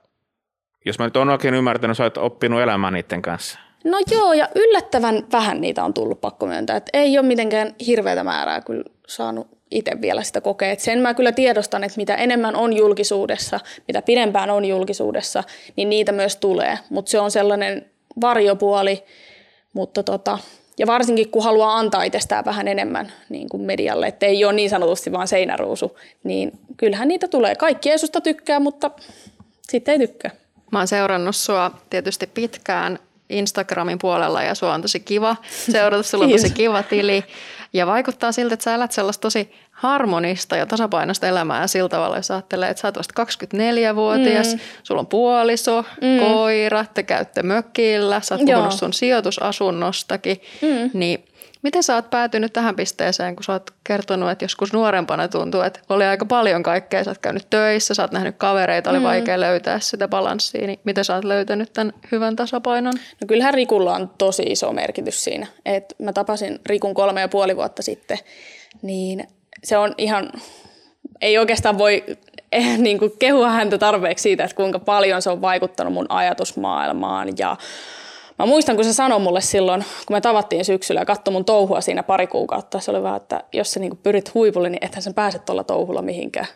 jos mä nyt oon oikein ymmärtänyt, sä oot oppinut elämään niiden kanssa. No joo, ja yllättävän vähän niitä on tullut pakko myöntää. Et ei ole mitenkään hirveätä määrää kyllä saanut itse vielä sitä kokea. Et sen mä kyllä tiedostan, että mitä enemmän on julkisuudessa, mitä pidempään on julkisuudessa, niin niitä myös tulee. Mutta se on sellainen varjopuoli, mutta tota, ja varsinkin kun haluaa antaa itsestään vähän enemmän niin kuin medialle, että ei ole niin sanotusti vaan seinäruusu, niin kyllähän niitä tulee. Kaikki ei susta tykkää, mutta sitten ei tykkää. Mä oon seurannut sua tietysti pitkään Instagramin puolella ja sua on tosi kiva seurata. Sulla on tosi kiva tili. Ja vaikuttaa siltä, että sä elät sellaista tosi harmonista ja tasapainoista elämää sillä tavalla, jos ajattelee, että sä oot vasta 24-vuotias, mm. sulla on puoliso, mm. koira, te käytte mökillä, sä oot Joo. puhunut sun sijoitusasunnostakin, mm. niin – Miten sä oot päätynyt tähän pisteeseen, kun sä oot kertonut, että joskus nuorempana tuntuu, että oli aika paljon kaikkea. Sä oot käynyt töissä, sä oot nähnyt kavereita, oli mm. vaikea löytää sitä balanssia. Niin miten sä oot löytänyt tämän hyvän tasapainon? No kyllähän Rikulla on tosi iso merkitys siinä. Et mä tapasin Rikun kolme ja puoli vuotta sitten, niin se on ihan, ei oikeastaan voi eh, niin kuin kehua häntä tarpeeksi siitä, että kuinka paljon se on vaikuttanut mun ajatusmaailmaan ja Mä muistan, kun se sanoi mulle silloin, kun me tavattiin syksyllä ja katsoi mun touhua siinä pari kuukautta. Se oli vaan, että jos sä niinku pyrit huipulle, niin ethän sen pääse tuolla touhulla mihinkään.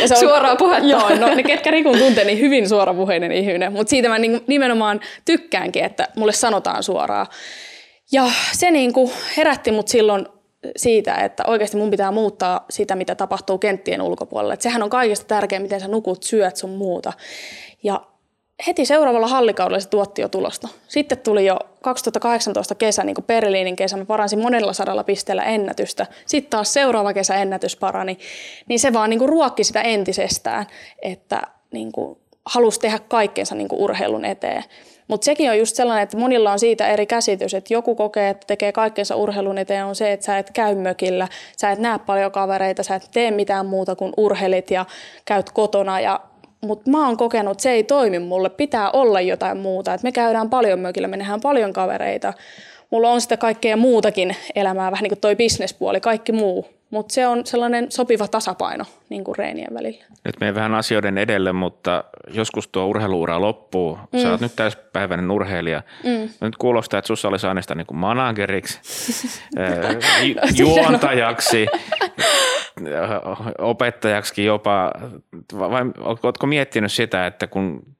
Ja se on, Suoraa puhetta. Joo, no ne ketkä Rikun tuntee, niin hyvin suorapuheinen ihminen. Mutta siitä mä niinku nimenomaan tykkäänkin, että mulle sanotaan suoraan. Ja se niinku herätti mut silloin siitä, että oikeasti mun pitää muuttaa sitä, mitä tapahtuu kenttien ulkopuolella. Et sehän on kaikista tärkeää, miten sä nukut, syöt sun muuta. Ja heti seuraavalla hallikaudella se tuotti jo tulosta. Sitten tuli jo 2018 kesä, niin kuin Berliinin kesä, mä paransin monella sadalla pisteellä ennätystä. Sitten taas seuraava kesä ennätys parani. Niin se vaan niin kuin ruokki sitä entisestään, että niin kuin halusi tehdä kaikkeensa niin kuin urheilun eteen. Mutta sekin on just sellainen, että monilla on siitä eri käsitys, että joku kokee, että tekee kaikkensa urheilun eteen on se, että sä et käy mökillä, sä et näe paljon kavereita, sä et tee mitään muuta kuin urheilit ja käyt kotona ja mutta mä oon kokenut, että se ei toimi mulle, pitää olla jotain muuta. Et me käydään paljon mökillä, me nähdään paljon kavereita. Mulla on sitä kaikkea muutakin elämää, vähän niin kuin toi bisnespuoli, kaikki muu. Mutta se on sellainen sopiva tasapaino niin kuin reenien välillä. Nyt menen vähän asioiden edelle, mutta joskus tuo urheiluura loppuu. Mm. Sä oot nyt täyspäiväinen urheilija. Mm. Nyt kuulostaa, että sussa olisi aina niin kuin manageriksi, (laughs) juontajaksi, (laughs) opettajaksi jopa. Vai oletko miettinyt sitä, että kun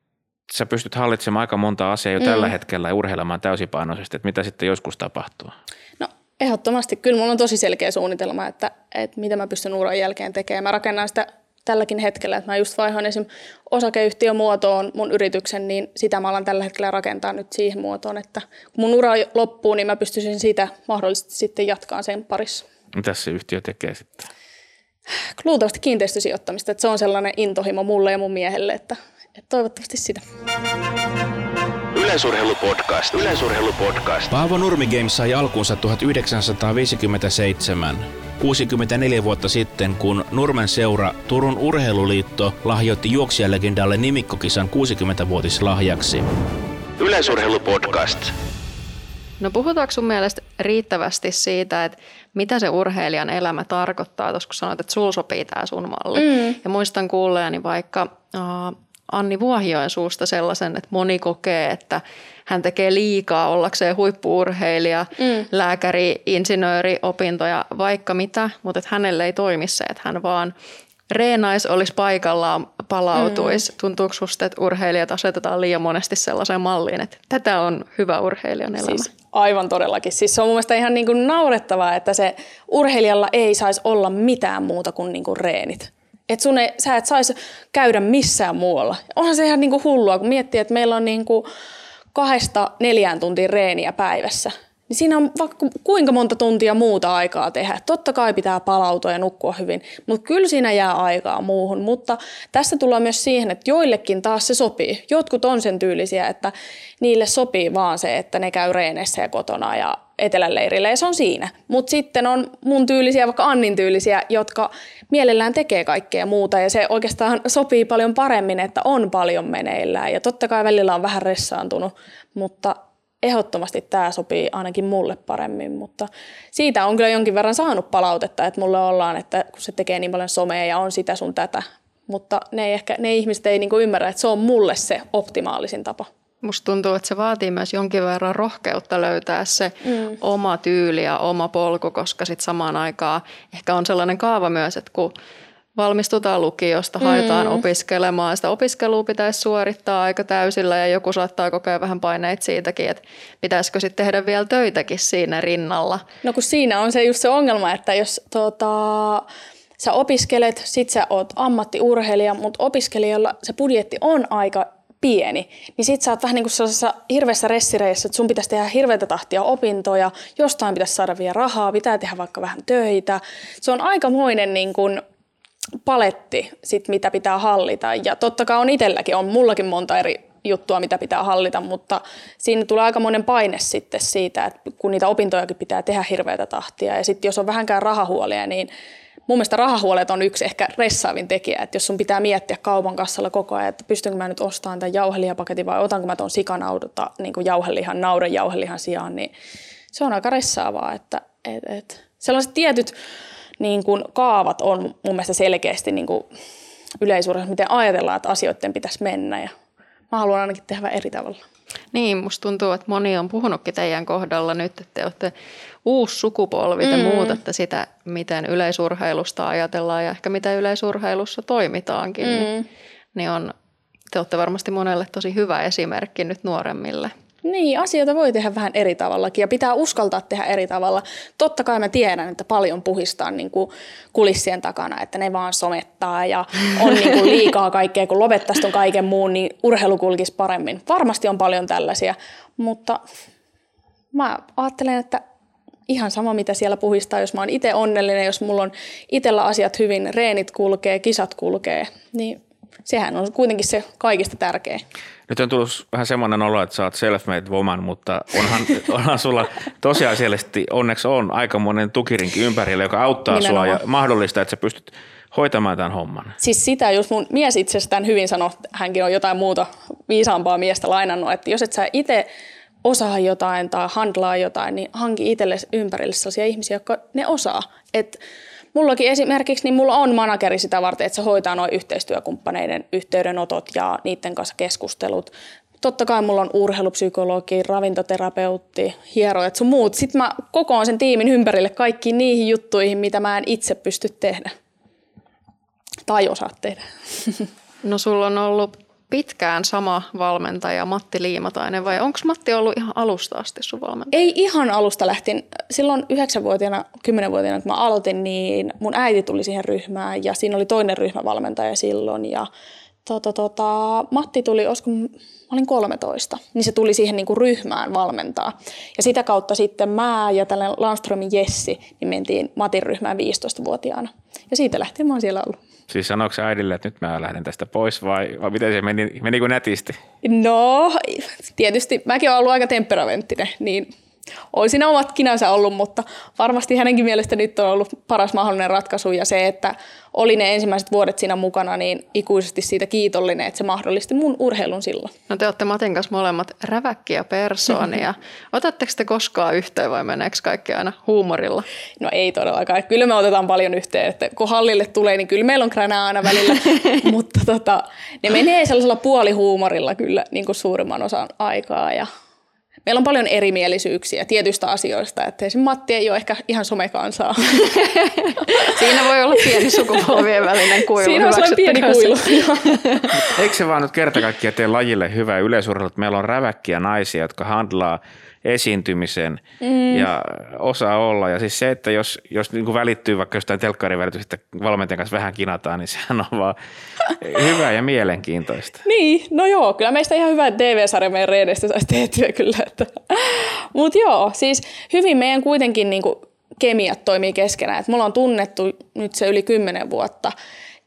sä pystyt hallitsemaan aika monta asiaa jo mm. tällä hetkellä ja urheilemaan täysipainoisesti, että mitä sitten joskus tapahtuu? No ehdottomasti. Kyllä mulla on tosi selkeä suunnitelma, että, että mitä mä pystyn uran jälkeen tekemään. Mä rakennan sitä tälläkin hetkellä, että mä just vaihoin esim. osakeyhtiömuotoon mun yrityksen, niin sitä mä alan tällä hetkellä rakentaa nyt siihen muotoon, että kun mun ura loppuu, niin mä pystyisin sitä mahdollisesti sitten jatkaa sen parissa. Mitä se yhtiö tekee sitten? Luultavasti kiinteistösijoittamista, että se on sellainen intohimo mulle ja mun miehelle, että, että toivottavasti sitä. Yleisurheilupodcast. Yleisurheilupodcast. Paavo Nurmi Games sai alkuunsa 1957. 64 vuotta sitten, kun Nurmen seura Turun Urheiluliitto lahjoitti juoksijalegendalle nimikkokisan 60-vuotislahjaksi. Yleisurheilupodcast. No puhutaanko sun mielestä riittävästi siitä, että mitä se urheilijan elämä tarkoittaa, tuossa kun sanoit, että sul sopii tämä sun malli. Mm. Ja muistan kuulleeni vaikka uh, Anni Vuohioen suusta sellaisen, että moni kokee, että hän tekee liikaa ollakseen huippuurheilija, mm. lääkäri, insinööri, opintoja, vaikka mitä, mutta että hänelle ei toimi se, että hän vaan reenais, olisi paikallaan, palautuisi. Mm. Tuntuuko susta, että urheilijat asetetaan liian monesti sellaiseen malliin, että tätä on hyvä urheilijan elämä? Siis aivan todellakin. Siis se on mun mielestä ihan niin kuin naurettavaa, että se urheilijalla ei saisi olla mitään muuta kuin, niin kuin reenit. Että sun ei, sä et saisi käydä missään muualla. Onhan se ihan niin kuin hullua, kun miettii, että meillä on niin kuin kahdesta neljään tuntia reeniä päivässä – niin siinä on vaikka kuinka monta tuntia muuta aikaa tehdä. Totta kai pitää palautua ja nukkua hyvin, mutta kyllä siinä jää aikaa muuhun. Mutta tässä tullaan myös siihen, että joillekin taas se sopii. Jotkut on sen tyylisiä, että niille sopii vaan se, että ne käy reeneissä ja kotona ja eteläleirillä ja se on siinä. Mutta sitten on mun tyylisiä, vaikka Annin tyylisiä, jotka mielellään tekee kaikkea muuta ja se oikeastaan sopii paljon paremmin, että on paljon meneillään ja totta kai välillä on vähän ressaantunut, mutta ehdottomasti tämä sopii ainakin mulle paremmin, mutta siitä on kyllä jonkin verran saanut palautetta, että mulle ollaan, että kun se tekee niin paljon somea ja on sitä sun tätä, mutta ne, ei ehkä, ne ihmiset ei niinku ymmärrä, että se on mulle se optimaalisin tapa. Musta tuntuu, että se vaatii myös jonkin verran rohkeutta löytää se mm. oma tyyli ja oma polku, koska sitten samaan aikaan ehkä on sellainen kaava myös, että kun valmistutaan lukiosta, haetaan mm. opiskelemaan. Sitä opiskelua pitäisi suorittaa aika täysillä ja joku saattaa kokea vähän paineita siitäkin, että pitäisikö sitten tehdä vielä töitäkin siinä rinnalla. No kun siinä on se just se ongelma, että jos tota, sä opiskelet, sit sä oot ammattiurheilija, mutta opiskelijalla se budjetti on aika pieni, niin sit sä oot vähän niin kuin sellaisessa hirveässä ressireissä, että sun pitäisi tehdä hirveätä tahtia opintoja, jostain pitäisi saada vielä rahaa, pitää tehdä vaikka vähän töitä. Se on aikamoinen niin kuin paletti, sit, mitä pitää hallita. Ja totta kai on itselläkin, on mullakin monta eri juttua, mitä pitää hallita, mutta siinä tulee aika monen paine sitten siitä, että kun niitä opintojakin pitää tehdä hirveätä tahtia. Ja sitten jos on vähänkään rahahuolia, niin mun mielestä rahahuolet on yksi ehkä ressaavin tekijä, että jos sun pitää miettiä kaupan kassalla koko ajan, että pystynkö mä nyt ostamaan tämän jauhelihapaketin vai otanko mä tuon sikanauduta niin kuin jauhelihan, nauden jauhelihan sijaan, niin se on aika ressaavaa, että et, et. sellaiset tietyt niin kuin kaavat on mun mielestä selkeästi niin kuin yleisurheilussa, miten ajatellaan, että asioiden pitäisi mennä ja mä haluan ainakin tehdä eri tavalla. Niin, musta tuntuu, että moni on puhunutkin teidän kohdalla nyt, että te olette uusi sukupolvi, te mm. muutatte sitä, miten yleisurheilusta ajatellaan ja ehkä mitä yleisurheilussa toimitaankin. Mm. Niin, niin on, te olette varmasti monelle tosi hyvä esimerkki nyt nuoremmille. Niin, asioita voi tehdä vähän eri tavallakin ja pitää uskaltaa tehdä eri tavalla. Totta kai mä tiedän, että paljon puhistaan niin kuin kulissien takana, että ne vaan somettaa ja on niin kuin liikaa kaikkea, kun lopettaisi ton kaiken muun, niin urheilu kulkisi paremmin. Varmasti on paljon tällaisia, mutta mä ajattelen, että ihan sama mitä siellä puhistaa, jos mä oon itse onnellinen, jos mulla on itsellä asiat hyvin, reenit kulkee, kisat kulkee, niin sehän on kuitenkin se kaikista tärkein. Nyt on tullut vähän semmoinen olo, että sä oot self-made woman, mutta onhan, (laughs) onhan sulla tosiasiallisesti onneksi on aika monen tukirinki ympärillä, joka auttaa Minä sua ja mahdollistaa, että sä pystyt hoitamaan tämän homman. Siis sitä just mun mies itsestään hyvin sanoi, hänkin on jotain muuta viisaampaa miestä lainannut, että jos et sä itse osaa jotain tai handlaa jotain, niin hanki itsellesi ympärille sellaisia ihmisiä, jotka ne osaa. Että Mullakin esimerkiksi, niin mulla on manageri sitä varten, että se hoitaa noin yhteistyökumppaneiden yhteydenotot ja niiden kanssa keskustelut. Totta kai mulla on urheilupsykologi, ravintoterapeutti, hierojat sun muut. Sitten mä kokoan sen tiimin ympärille kaikkiin niihin juttuihin, mitä mä en itse pysty tehdä. Tai osaa tehdä. (laughs) No sulla on ollut pitkään sama valmentaja Matti Liimatainen vai onko Matti ollut ihan alusta asti sun valmentaja? Ei ihan alusta lähtien. Silloin yhdeksänvuotiaana, kymmenenvuotiaana kun mä aloitin, niin mun äiti tuli siihen ryhmään ja siinä oli toinen ryhmävalmentaja silloin ja tota, tota, Matti tuli, olisiko mä olin 13, niin se tuli siihen niin kuin ryhmään valmentaa. Ja sitä kautta sitten mä ja tällainen Landströmin Jessi, niin mentiin Matin ryhmään 15-vuotiaana. Ja siitä lähtien mä oon siellä ollut. Siis sanoiko äidille, että nyt mä lähden tästä pois vai, vai miten se meni, meni kuin nätisti? No, tietysti mäkin olen ollut aika temperamenttinen, niin Olisi siinä omat kinänsä ollut, mutta varmasti hänenkin mielestä nyt on ollut paras mahdollinen ratkaisu ja se, että oli ne ensimmäiset vuodet siinä mukana, niin ikuisesti siitä kiitollinen, että se mahdollisti mun urheilun silloin. No te olette Matin kanssa molemmat räväkkiä persoonia. (laughs) Otatteko te koskaan yhteen vai meneekö kaikki aina huumorilla? No ei todellakaan. Kyllä me otetaan paljon yhteen, että kun hallille tulee, niin kyllä meillä on kränää aina välillä, (laughs) mutta tota, ne menee sellaisella puolihuumorilla kyllä niin kuin suurimman osan aikaa ja meillä on paljon erimielisyyksiä tietyistä asioista, että esimerkiksi Matti ei ole ehkä ihan somekansaa. (laughs) Siinä voi olla pieni sukupolvien välinen kuilu. Siinä on sellainen pieni kuilu. Eikö se vaan nyt kerta kaikkiaan tee lajille hyvä yleisurheilu, että meillä on räväkkiä naisia, jotka handlaa esiintymisen mm. ja osaa olla. Ja siis se, että jos, jos niin kuin välittyy vaikka jostain telkkarin välitystä valmentajan kanssa vähän kinataan, niin sehän on vaan (laughs) hyvä ja mielenkiintoista. niin, no joo, kyllä meistä ihan hyvä TV-sarja meidän reidestä saisi tehtyä kyllä. (laughs) Mutta joo, siis hyvin meidän kuitenkin niin kuin kemiat toimii keskenään. Et mulla on tunnettu nyt se yli kymmenen vuotta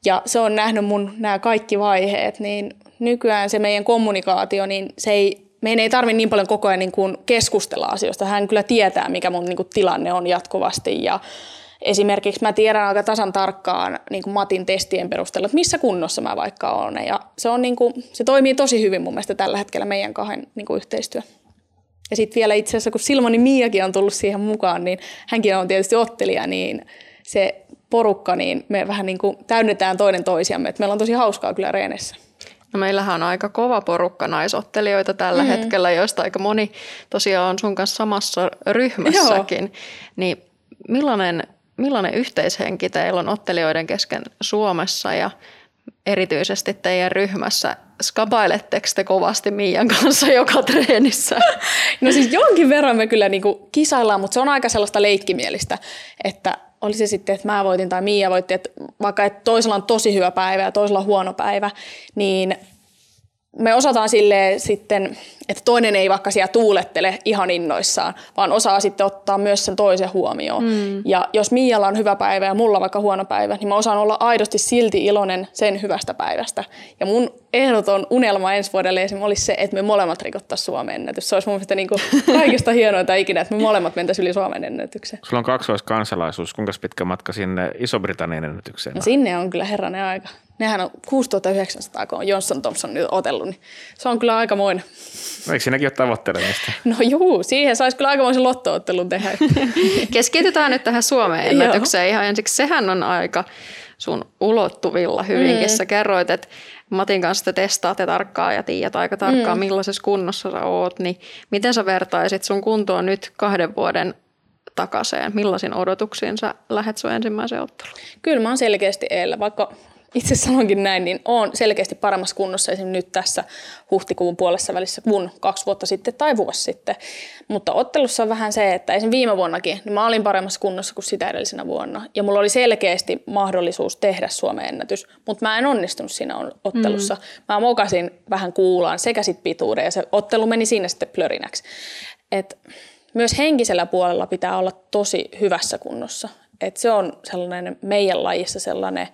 ja se on nähnyt mun nämä kaikki vaiheet, niin nykyään se meidän kommunikaatio, niin se ei meidän ei tarvitse niin paljon koko ajan niin kuin keskustella asioista. Hän kyllä tietää, mikä mun niin kuin tilanne on jatkuvasti ja Esimerkiksi mä tiedän aika tasan tarkkaan niin kuin Matin testien perusteella, että missä kunnossa mä vaikka olen. Ja se, on niin kuin, se toimii tosi hyvin mun mielestä tällä hetkellä meidän kahden niin kuin yhteistyö. Ja sitten vielä itse asiassa, kun Silmani Miakin on tullut siihen mukaan, niin hänkin on tietysti ottelija, niin se porukka, niin me vähän niin kuin täydennetään toinen toisiamme. Että meillä on tosi hauskaa kyllä reenessä. No meillähän on aika kova porukka naisottelijoita tällä mm. hetkellä, joista aika moni tosiaan on sun kanssa samassa ryhmässäkin. Joo. Niin millainen, millainen yhteishenki teillä on ottelijoiden kesken Suomessa ja erityisesti teidän ryhmässä? Skabailetteko te kovasti Miian kanssa joka treenissä? (laughs) No siis jonkin verran me kyllä niinku kisaillaan, mutta se on aika sellaista leikkimielistä, että oli se sitten, että mä voitin tai Mia voitti, että vaikka että toisella on tosi hyvä päivä ja toisella huono päivä, niin me osataan sille sitten, että toinen ei vaikka siellä tuulettele ihan innoissaan, vaan osaa sitten ottaa myös sen toisen huomioon. Mm. Ja jos Mialla on hyvä päivä ja mulla vaikka huono päivä, niin mä osaan olla aidosti silti iloinen sen hyvästä päivästä. Ja mun ehdoton unelma ensi vuodelle esimerkiksi olisi se, että me molemmat rikottaisiin Suomen ennätys. Se olisi mun mielestä niin kuin (laughs) kaikista hienointa ikinä, että me molemmat mentäisiin yli Suomen ennätykseen. Sulla on kaksoiskansalaisuus. Kuinka pitkä matka sinne Iso-Britannian ennätykseen? No sinne on kyllä herranen aika. Nehän on 6900, kun on Johnson Thompson nyt otellut, niin se on kyllä aikamoinen. No, eikö siinäkin ole tavoittelemista? No juu, siihen saisi kyllä aikamoisen lottoottelun tehdä. (laughs) Keskitytään nyt tähän Suomen ennätykseen ihan ensiksi. Sehän on aika sun ulottuvilla hyvinkin. Mm. Sä kerroit, että Matin kanssa te testaatte tarkkaan ja tiedät aika tarkkaan, mm. millaisessa kunnossa sä oot. Niin miten sä vertaisit sun kuntoon nyt kahden vuoden takaisin? Millaisin odotuksiin sä lähet sun ensimmäiseen otteluun? Kyllä mä oon selkeästi eellä, vaikka itse sanonkin näin, niin on selkeästi paremmassa kunnossa esimerkiksi nyt tässä huhtikuun puolessa välissä kuin kaksi vuotta sitten tai vuosi sitten. Mutta ottelussa on vähän se, että esimerkiksi viime vuonnakin niin mä olin paremmassa kunnossa kuin sitä edellisenä vuonna. Ja mulla oli selkeästi mahdollisuus tehdä Suomen ennätys, mutta mä en onnistunut siinä ottelussa. Mm. Mä mokasin vähän kuulaan sekä sit pituuden ja se ottelu meni siinä sitten plörinäksi. Et myös henkisellä puolella pitää olla tosi hyvässä kunnossa. Et se on sellainen meidän lajissa sellainen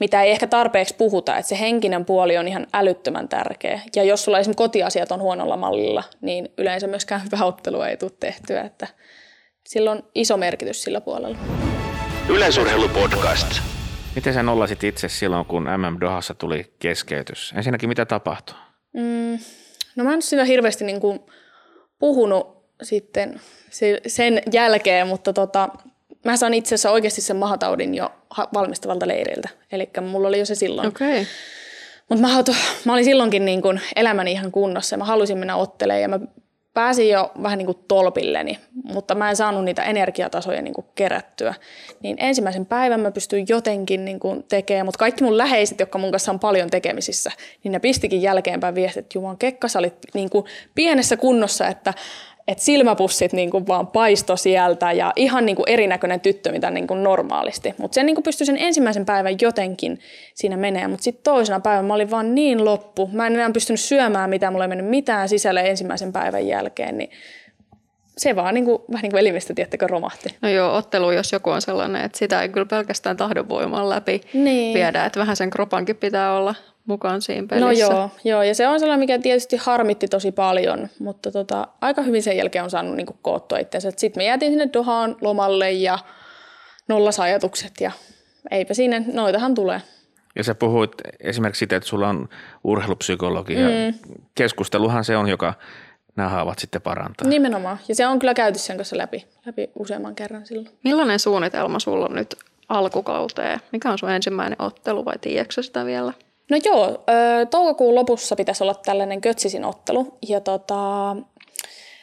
mitä ei ehkä tarpeeksi puhuta, että se henkinen puoli on ihan älyttömän tärkeä. Ja jos sulla esimerkiksi kotiasiat on huonolla mallilla, niin yleensä myöskään hyvä ottelu ei tule tehtyä, että sillä on iso merkitys sillä puolella. Yleisurheilupodcast. Miten sä nollasit itse silloin, kun MM Dohassa tuli keskeytys? Ensinnäkin mitä tapahtui? Mm, no mä en sitä hirveästi niin kuin puhunut sitten sen jälkeen, mutta tota, mä saan itse asiassa oikeasti sen mahataudin jo valmistavalta leiriltä. Eli mulla oli jo se silloin. Okay. Mutta mä, mä olin silloinkin niin kun elämäni ihan kunnossa ja mä halusin mennä ottelemaan ja mä pääsin jo vähän niin kuin tolpilleni, mutta mä en saanut niitä energiatasoja niin kuin kerättyä. Niin ensimmäisen päivän mä pystyin jotenkin niin kuin tekemään, mutta kaikki mun läheiset, jotka mun kanssa on paljon tekemisissä, niin ne pistikin jälkeenpäin viestit, että Juman Kekka, sä olit niin kuin pienessä kunnossa, että että silmäpussit niin kuin vaan paisto sieltä ja ihan niin kuin erinäköinen tyttö, mitä niin kuin normaalisti. Mutta sen niin kuin pystyi sen ensimmäisen päivän jotenkin siinä menee, mutta sitten toisena päivänä mä olin vaan niin loppu. Mä en enää pystynyt syömään mitään, mulla ei mennyt mitään sisälle ensimmäisen päivän jälkeen, niin se vaan niin kuin, vähän niin kuin elimistä, tiettäkö, romahti. No joo, ottelu, jos joku on sellainen, että sitä ei kyllä pelkästään tahdonvoiman läpi niin. viedä, että vähän sen kropankin pitää olla mukaan siinä pelissä. No joo, joo, ja se on sellainen, mikä tietysti harmitti tosi paljon, mutta tota, aika hyvin sen jälkeen on saanut niin koottua itsensä. Sitten me jäätiin sinne Dohaan lomalle ja nollas ajatukset ja eipä siinä, noitahan tulee. Ja sä puhuit esimerkiksi siitä, että sulla on urheilupsykologi ja mm. keskusteluhan se on, joka nämä haavat sitten parantaa. Nimenomaan. Ja se on kyllä käyty sen kanssa läpi, läpi useamman kerran silloin. Millainen suunnitelma sulla on nyt alkukauteen? Mikä on sun ensimmäinen ottelu vai tiedätkö sitä vielä? No joo, toukokuun lopussa pitäisi olla tällainen Kötsisin ottelu ja tota,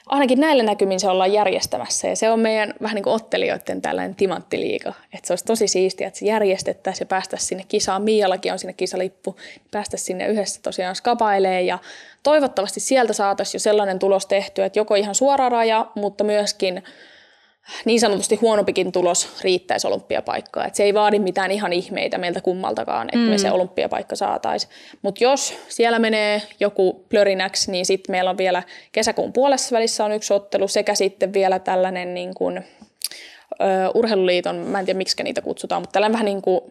ainakin näillä näkymin se ollaan järjestämässä ja se on meidän vähän niin kuin ottelijoiden tällainen timanttiliiga. Että se olisi tosi siistiä, että se järjestettäisiin ja päästäisiin sinne kisaan. Miallakin on sinne kisalippu, päästäisiin sinne yhdessä tosiaan skapailee ja toivottavasti sieltä saataisiin jo sellainen tulos tehtyä, että joko ihan suora raja, mutta myöskin niin sanotusti huonompikin tulos riittäisi olympiapaikkaa. Et se ei vaadi mitään ihan ihmeitä meiltä kummaltakaan, että mm. me se olympiapaikka saataisiin. Mutta jos siellä menee joku plörinäksi, niin sitten meillä on vielä kesäkuun puolessa välissä on yksi ottelu sekä sitten vielä tällainen niin kuin, ö, urheiluliiton, mä en tiedä miksi niitä kutsutaan, mutta tällainen vähän niin kuin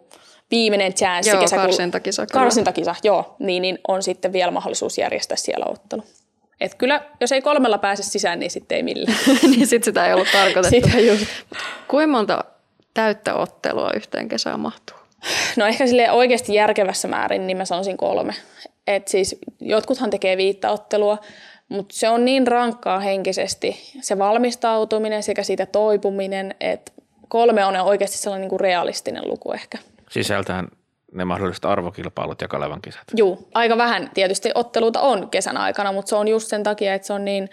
viimeinen chanssi joo, kesäkuun. karsintakisa. Karsintakisa, joo. Niin, niin on sitten vielä mahdollisuus järjestää siellä ottelu. Et kyllä, jos ei kolmella pääse sisään, niin sitten ei millään. (laughs) niin sitten sitä ei ollut tarkoitettu. Sitä just. Kuinka monta täyttä ottelua yhteen kesään mahtuu? No ehkä sille oikeasti järkevässä määrin, niin mä sanoisin kolme. Et siis jotkuthan tekee viittä ottelua, mutta se on niin rankkaa henkisesti, se valmistautuminen sekä siitä toipuminen, että kolme on oikeasti sellainen niin kuin realistinen luku ehkä. Sisältään ne mahdolliset arvokilpailut ja Kalevan kisat. Juu, aika vähän tietysti otteluita on kesän aikana, mutta se on just sen takia, että se on niin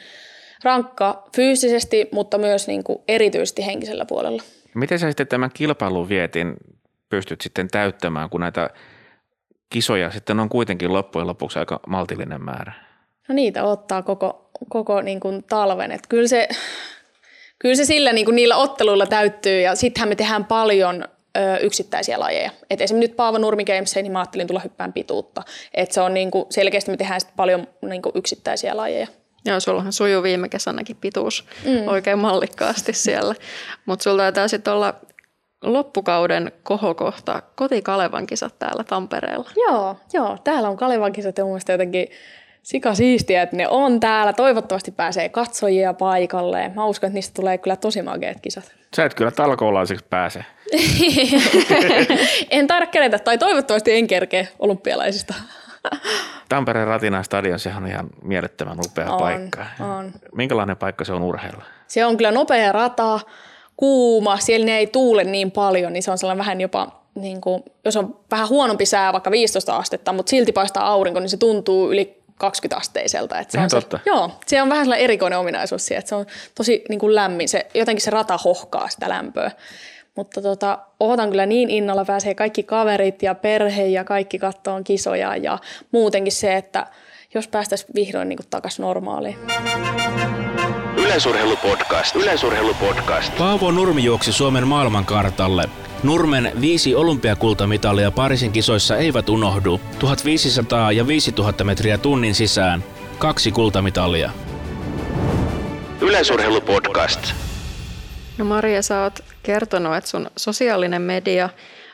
rankka fyysisesti, mutta myös niin kuin erityisesti henkisellä puolella. Miten sä sitten tämän kilpailun vietin pystyt sitten täyttämään, kun näitä kisoja sitten on kuitenkin loppujen lopuksi aika maltillinen määrä? No niitä ottaa koko, koko niin kuin talven. Et kyllä se, kyllä se sillä niin kuin niillä otteluilla täyttyy ja sittenhän me tehdään paljon ö, yksittäisiä lajeja. Et esimerkiksi nyt Paavo Nurmi Gameseen, niin mä ajattelin tulla hyppään pituutta. Et se on niin kuin, selkeästi me tehdään paljon niin kuin yksittäisiä lajeja. Joo, sullahan sujuu viime kesänäkin pituus mm. oikein mallikkaasti (laughs) siellä. Mutta sulla taitaa sitten olla loppukauden kohokohta koti Kalevan kisat täällä Tampereella. Joo, joo. Täällä on Kalevan kisat ja mun mielestä jotenkin sika siistiä, että ne on täällä. Toivottavasti pääsee katsojia paikalle. Mä uskon, että niistä tulee kyllä tosi mageet kisat. Sä et kyllä talkoolaiseksi pääse. (laughs) en taida kerätä, tai toivottavasti en kerkeä olympialaisista. Tampereen Ratina Stadion, sehän on ihan mielettömän upea On, paikka. on. Minkälainen paikka se on urheilla? Se on kyllä nopea rata, kuuma, siellä ne ei tuule niin paljon, niin se on sellainen vähän jopa, niin kuin, jos on vähän huonompi sää, vaikka 15 astetta, mutta silti paistaa aurinko, niin se tuntuu yli 20 asteiselta. Että se Ihan on se, totta. Joo, se on vähän sellainen erikoinen ominaisuus siihen, että se on tosi niin kuin lämmin, se, jotenkin se rata hohkaa sitä lämpöä. Mutta tota, odotan kyllä niin innolla, pääsee kaikki kaverit ja perhe ja kaikki kattoon kisoja ja muutenkin se, että jos päästäisiin vihdoin niin takaisin normaaliin. Yleisurheilupodcast. Yleisurheilupodcast. Paavo Nurmi juoksi Suomen maailmankartalle. Nurmen viisi olympiakultamitalia Pariisin kisoissa eivät unohdu. 1500 ja 5000 metriä tunnin sisään. Kaksi kultamitalia. Yleisurheilupodcast. No Maria, sä oot kertonut, että sun sosiaalinen media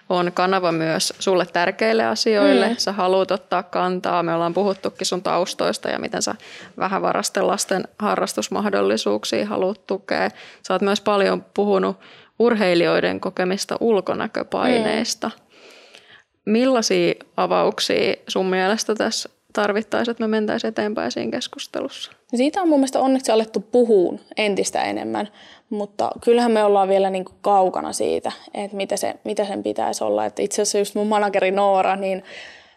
on kanava myös sulle tärkeille asioille. Mm. Sä haluat ottaa kantaa. Me ollaan puhuttukin sun taustoista ja miten sä vähävarasten lasten harrastusmahdollisuuksia haluat tukea. Sä oot myös paljon puhunut urheilijoiden kokemista ulkonäköpaineista. Mm. Millaisia avauksia sun mielestä tässä tarvittaisiin, että me mentäisiin eteenpäin siinä keskustelussa? Ja siitä on mun mielestä onneksi alettu puhuun entistä enemmän, mutta kyllähän me ollaan vielä niin kuin kaukana siitä, että mitä, se, mitä sen pitäisi olla. Että itse asiassa just mun manageri Noora, niin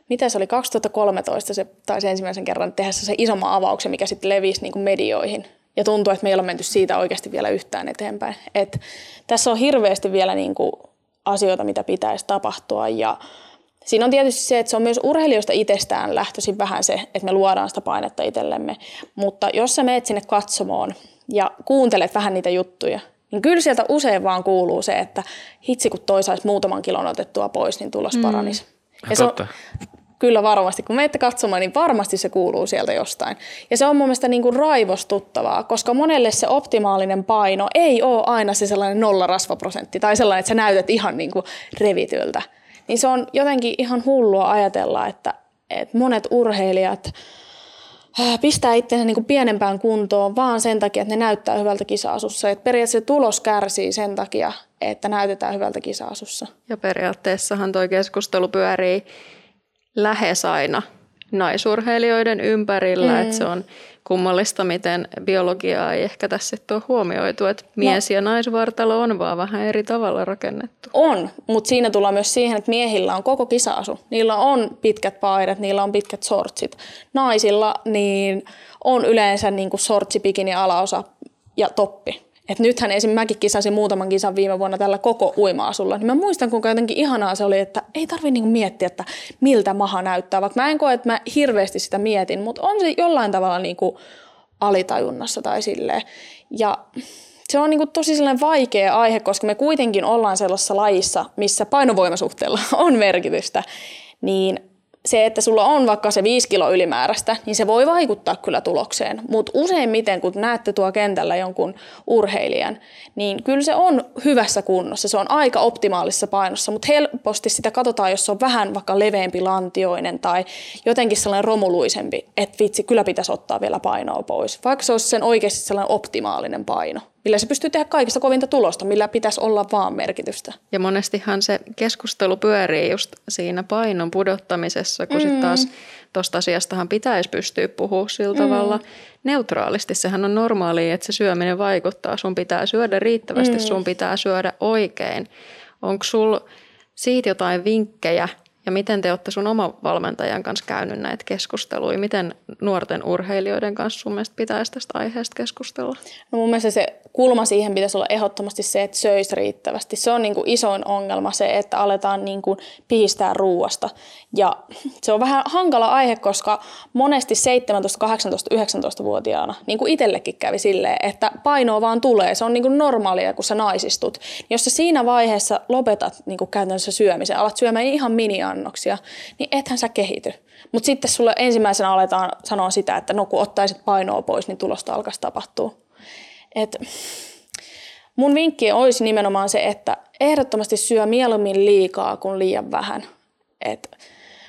mitä se oli, 2013 se taisi ensimmäisen kerran tehdä se isomman avauksen, mikä sitten levisi niin kuin medioihin. Ja tuntuu, että me ei olla menty siitä oikeasti vielä yhtään eteenpäin. Et tässä on hirveästi vielä niin kuin asioita, mitä pitäisi tapahtua ja Siinä on tietysti se, että se on myös urheilijoista itsestään lähtöisin vähän se, että me luodaan sitä painetta itsellemme. Mutta jos sä meet sinne katsomoon ja kuuntelet vähän niitä juttuja, niin kyllä sieltä usein vaan kuuluu se, että hitsi kun toi saisi muutaman kilon otettua pois, niin tulos paranisi. Ja se on. Kyllä varmasti, kun menette katsomaan, niin varmasti se kuuluu sieltä jostain. Ja se on mun mielestä niin kuin raivostuttavaa, koska monelle se optimaalinen paino ei ole aina se sellainen nolla rasvaprosentti tai sellainen, että sä näytät ihan niin kuin revityltä. Niin se on jotenkin ihan hullua ajatella, että että monet urheilijat äh, pistää itsensä niin kuin pienempään kuntoon vaan sen takia, että ne näyttää hyvältä kisa-asussa. Et periaatteessa tulos kärsii sen takia, että näytetään hyvältä kisa-asussa. Ja periaatteessahan tuo keskustelu pyörii lähes aina naisurheilijoiden ympärillä, mm. että se on kummallista, miten biologiaa ei ehkä tässä ole huomioitu, että mies- no. ja naisvartalo on vaan vähän eri tavalla rakennettu. On, mutta siinä tullaan myös siihen, että miehillä on koko kisaasu. Niillä on pitkät paidat, niillä on pitkät sortsit. Naisilla niin on yleensä niin kuin sortsi, alaosa ja toppi. Et nythän esim. mäkin kisasin muutaman kisan viime vuonna tällä koko uima-asulla, niin mä muistan kuinka jotenkin ihanaa se oli, että ei tarvi niinku miettiä, että miltä maha näyttää. Vaikka mä en koe, että mä hirveästi sitä mietin, mutta on se jollain tavalla niinku alitajunnassa tai silleen. Ja se on niinku tosi vaikea aihe, koska me kuitenkin ollaan sellaisessa lajissa, missä painovoimasuhteella (laughs) on merkitystä. Niin se, että sulla on vaikka se 5 kilo ylimääräistä, niin se voi vaikuttaa kyllä tulokseen. Mutta useimmiten, kun näette tuo kentällä jonkun urheilijan, niin kyllä se on hyvässä kunnossa. Se on aika optimaalisessa painossa, mutta helposti sitä katsotaan, jos se on vähän vaikka leveämpi lantioinen tai jotenkin sellainen romuluisempi, että vitsi, kyllä pitäisi ottaa vielä painoa pois. Vaikka se olisi sen oikeasti sellainen optimaalinen paino millä se pystyy tehdä kaikista kovinta tulosta, millä pitäisi olla vaan merkitystä. Ja monestihan se keskustelu pyörii just siinä painon pudottamisessa, kun mm. sitten taas tuosta asiastahan pitäisi pystyä puhumaan sillä mm. tavalla neutraalisti. Sehän on normaalia, että se syöminen vaikuttaa. Sun pitää syödä riittävästi, mm. sun pitää syödä oikein. Onko sul siitä jotain vinkkejä, ja miten te olette sun oma valmentajan kanssa käynyt näitä keskusteluja? Miten nuorten urheilijoiden kanssa sun mielestä pitäisi tästä aiheesta keskustella? No mun mielestä se kulma siihen pitäisi olla ehdottomasti se, että söisi riittävästi. Se on niin kuin isoin ongelma se, että aletaan niin kuin pihistää ruuasta. Ja se on vähän hankala aihe, koska monesti 17, 18, 19-vuotiaana, niin kuin itsellekin kävi silleen, että painoa vaan tulee. Se on niin kuin normaalia, kun sä naisistut. Jos sä siinä vaiheessa lopetat niin kuin käytännössä syömisen, alat syömään ihan mini-annoksia, niin ethän sä kehity. Mutta sitten sulle ensimmäisenä aletaan sanoa sitä, että no kun ottaisit painoa pois, niin tulosta alkaisi tapahtua. Et mun vinkki olisi nimenomaan se, että ehdottomasti syö mieluummin liikaa kuin liian vähän. Et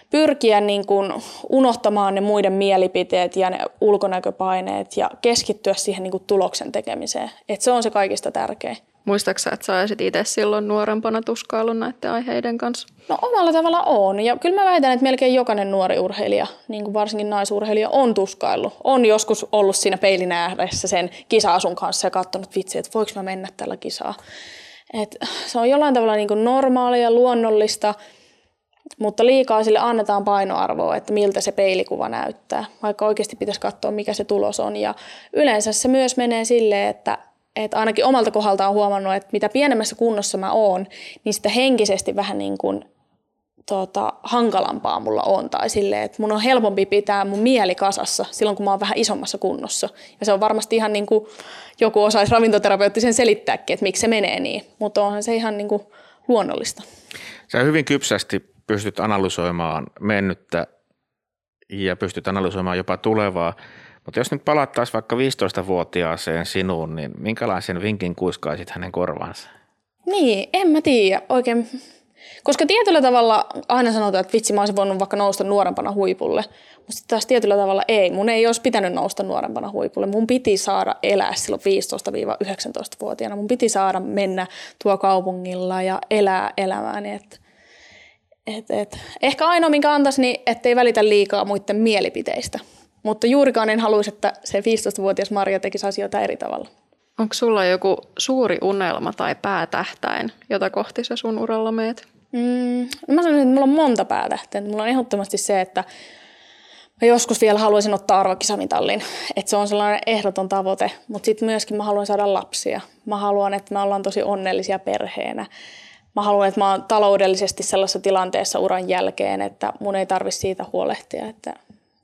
pyrkiä niin kun unohtamaan ne muiden mielipiteet ja ne ulkonäköpaineet ja keskittyä siihen niin tuloksen tekemiseen. Et se on se kaikista tärkein. Muistaaksä, että sä olisit itse silloin nuorempana tuskaillut näiden aiheiden kanssa? No omalla tavalla on. Ja kyllä mä väitän, että melkein jokainen nuori urheilija, niin kuin varsinkin naisurheilija, on tuskaillut. On joskus ollut siinä peilin ääressä sen kisa-asun kanssa ja katsonut vitsi, että voiko mä mennä tällä kisaa. Et se on jollain tavalla niin kuin normaalia, luonnollista, mutta liikaa sille annetaan painoarvoa, että miltä se peilikuva näyttää, vaikka oikeasti pitäisi katsoa, mikä se tulos on. Ja yleensä se myös menee silleen, että että ainakin omalta kohdalta on huomannut, että mitä pienemmässä kunnossa mä oon, niin sitä henkisesti vähän niin kuin tota, hankalampaa mulla on. Tai silleen, että mun on helpompi pitää mun mieli kasassa silloin, kun mä oon vähän isommassa kunnossa. Ja se on varmasti ihan niin kuin joku osaisi ravintoterapeuttisen selittääkin, että miksi se menee niin. Mutta onhan se ihan niin kuin luonnollista. Sä hyvin kypsästi pystyt analysoimaan mennyttä ja pystyt analysoimaan jopa tulevaa. Mutta jos nyt palattaisiin vaikka 15-vuotiaaseen sinuun, niin minkälaisen vinkin kuiskaisit hänen korvaansa? Niin, en mä tiedä oikein. Koska tietyllä tavalla aina sanotaan, että vitsi mä olisin voinut vaikka nousta nuorempana huipulle. Mutta taas tietyllä tavalla ei. Mun ei olisi pitänyt nousta nuorempana huipulle. Mun piti saada elää silloin 15-19-vuotiaana. Mun piti saada mennä tuo kaupungilla ja elää elämääni. Et, et, et. Ehkä ainoa, minkä antaisi, niin ettei välitä liikaa muiden mielipiteistä. Mutta juurikaan en haluaisi, että se 15-vuotias Maria tekisi asioita eri tavalla. Onko sulla joku suuri unelma tai päätähtäin, jota kohti sä sun uralla meet? Mm, no mä sanoisin, että mulla on monta päätähteä. Mulla on ehdottomasti se, että mä joskus vielä haluaisin ottaa arvokisamitallin. Että se on sellainen ehdoton tavoite. Mutta sitten myöskin mä haluan saada lapsia. Mä haluan, että me ollaan tosi onnellisia perheenä. Mä haluan, että mä oon taloudellisesti sellaisessa tilanteessa uran jälkeen, että mun ei tarvitse siitä huolehtia. Että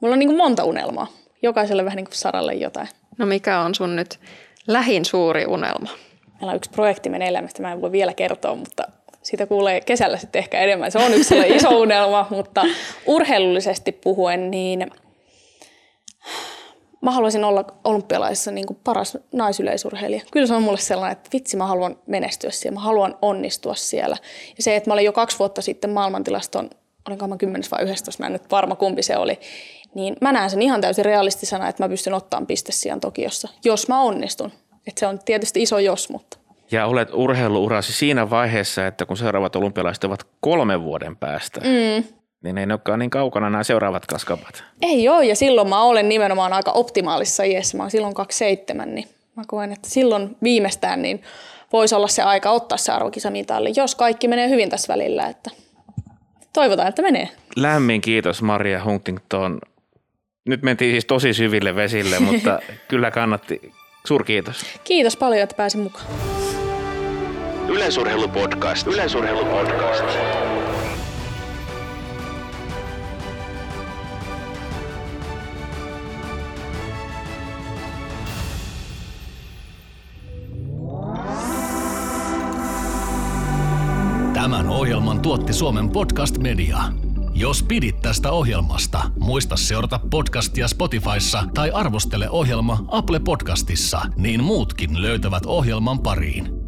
Mulla on niin kuin monta unelmaa. Jokaiselle vähän niin kuin Saralle jotain. No mikä on sun nyt lähin suuri unelma? Meillä on yksi projekti meneillään, mistä mä en voi vielä kertoa, mutta siitä kuulee kesällä sitten ehkä enemmän. Se on yksi iso (laughs) unelma, mutta urheilullisesti puhuen, niin mä haluaisin olla olympialaisissa niin kuin paras naisyleisurheilija. Kyllä se on mulle sellainen, että vitsi mä haluan menestyä siellä, mä haluan onnistua siellä. Ja se, että mä olin jo kaksi vuotta sitten maailmantilaston olinko mä 10 vai 11, mä en nyt varma kumpi se oli, niin mä näen sen ihan täysin realistisena, että mä pystyn ottamaan pistesijan Tokiossa, jos mä onnistun. Et se on tietysti iso jos, mutta. Ja olet urheiluurasi siinä vaiheessa, että kun seuraavat olympialaiset ovat kolmen vuoden päästä, mm. niin ei ne olekaan niin kaukana nämä seuraavat kaskapat. Ei ole, ja silloin mä olen nimenomaan aika optimaalisessa iässä. Mä oon silloin 27, niin mä koen, että silloin viimeistään niin voisi olla se aika ottaa se arvokisamitalli, jos kaikki menee hyvin tässä välillä. Että toivotaan, että menee. Lämmin kiitos Maria Huntington. Nyt mentiin siis tosi syville vesille, mutta (laughs) kyllä kannatti. Suurkiitos. Kiitos paljon, että pääsin mukaan. Yleisurheilupodcast. Yleisurheilupodcast. Tämän ohjelman tuotti Suomen Podcast Media. Jos pidit tästä ohjelmasta, muista seurata podcastia Spotifyssa tai arvostele ohjelma Apple Podcastissa, niin muutkin löytävät ohjelman pariin.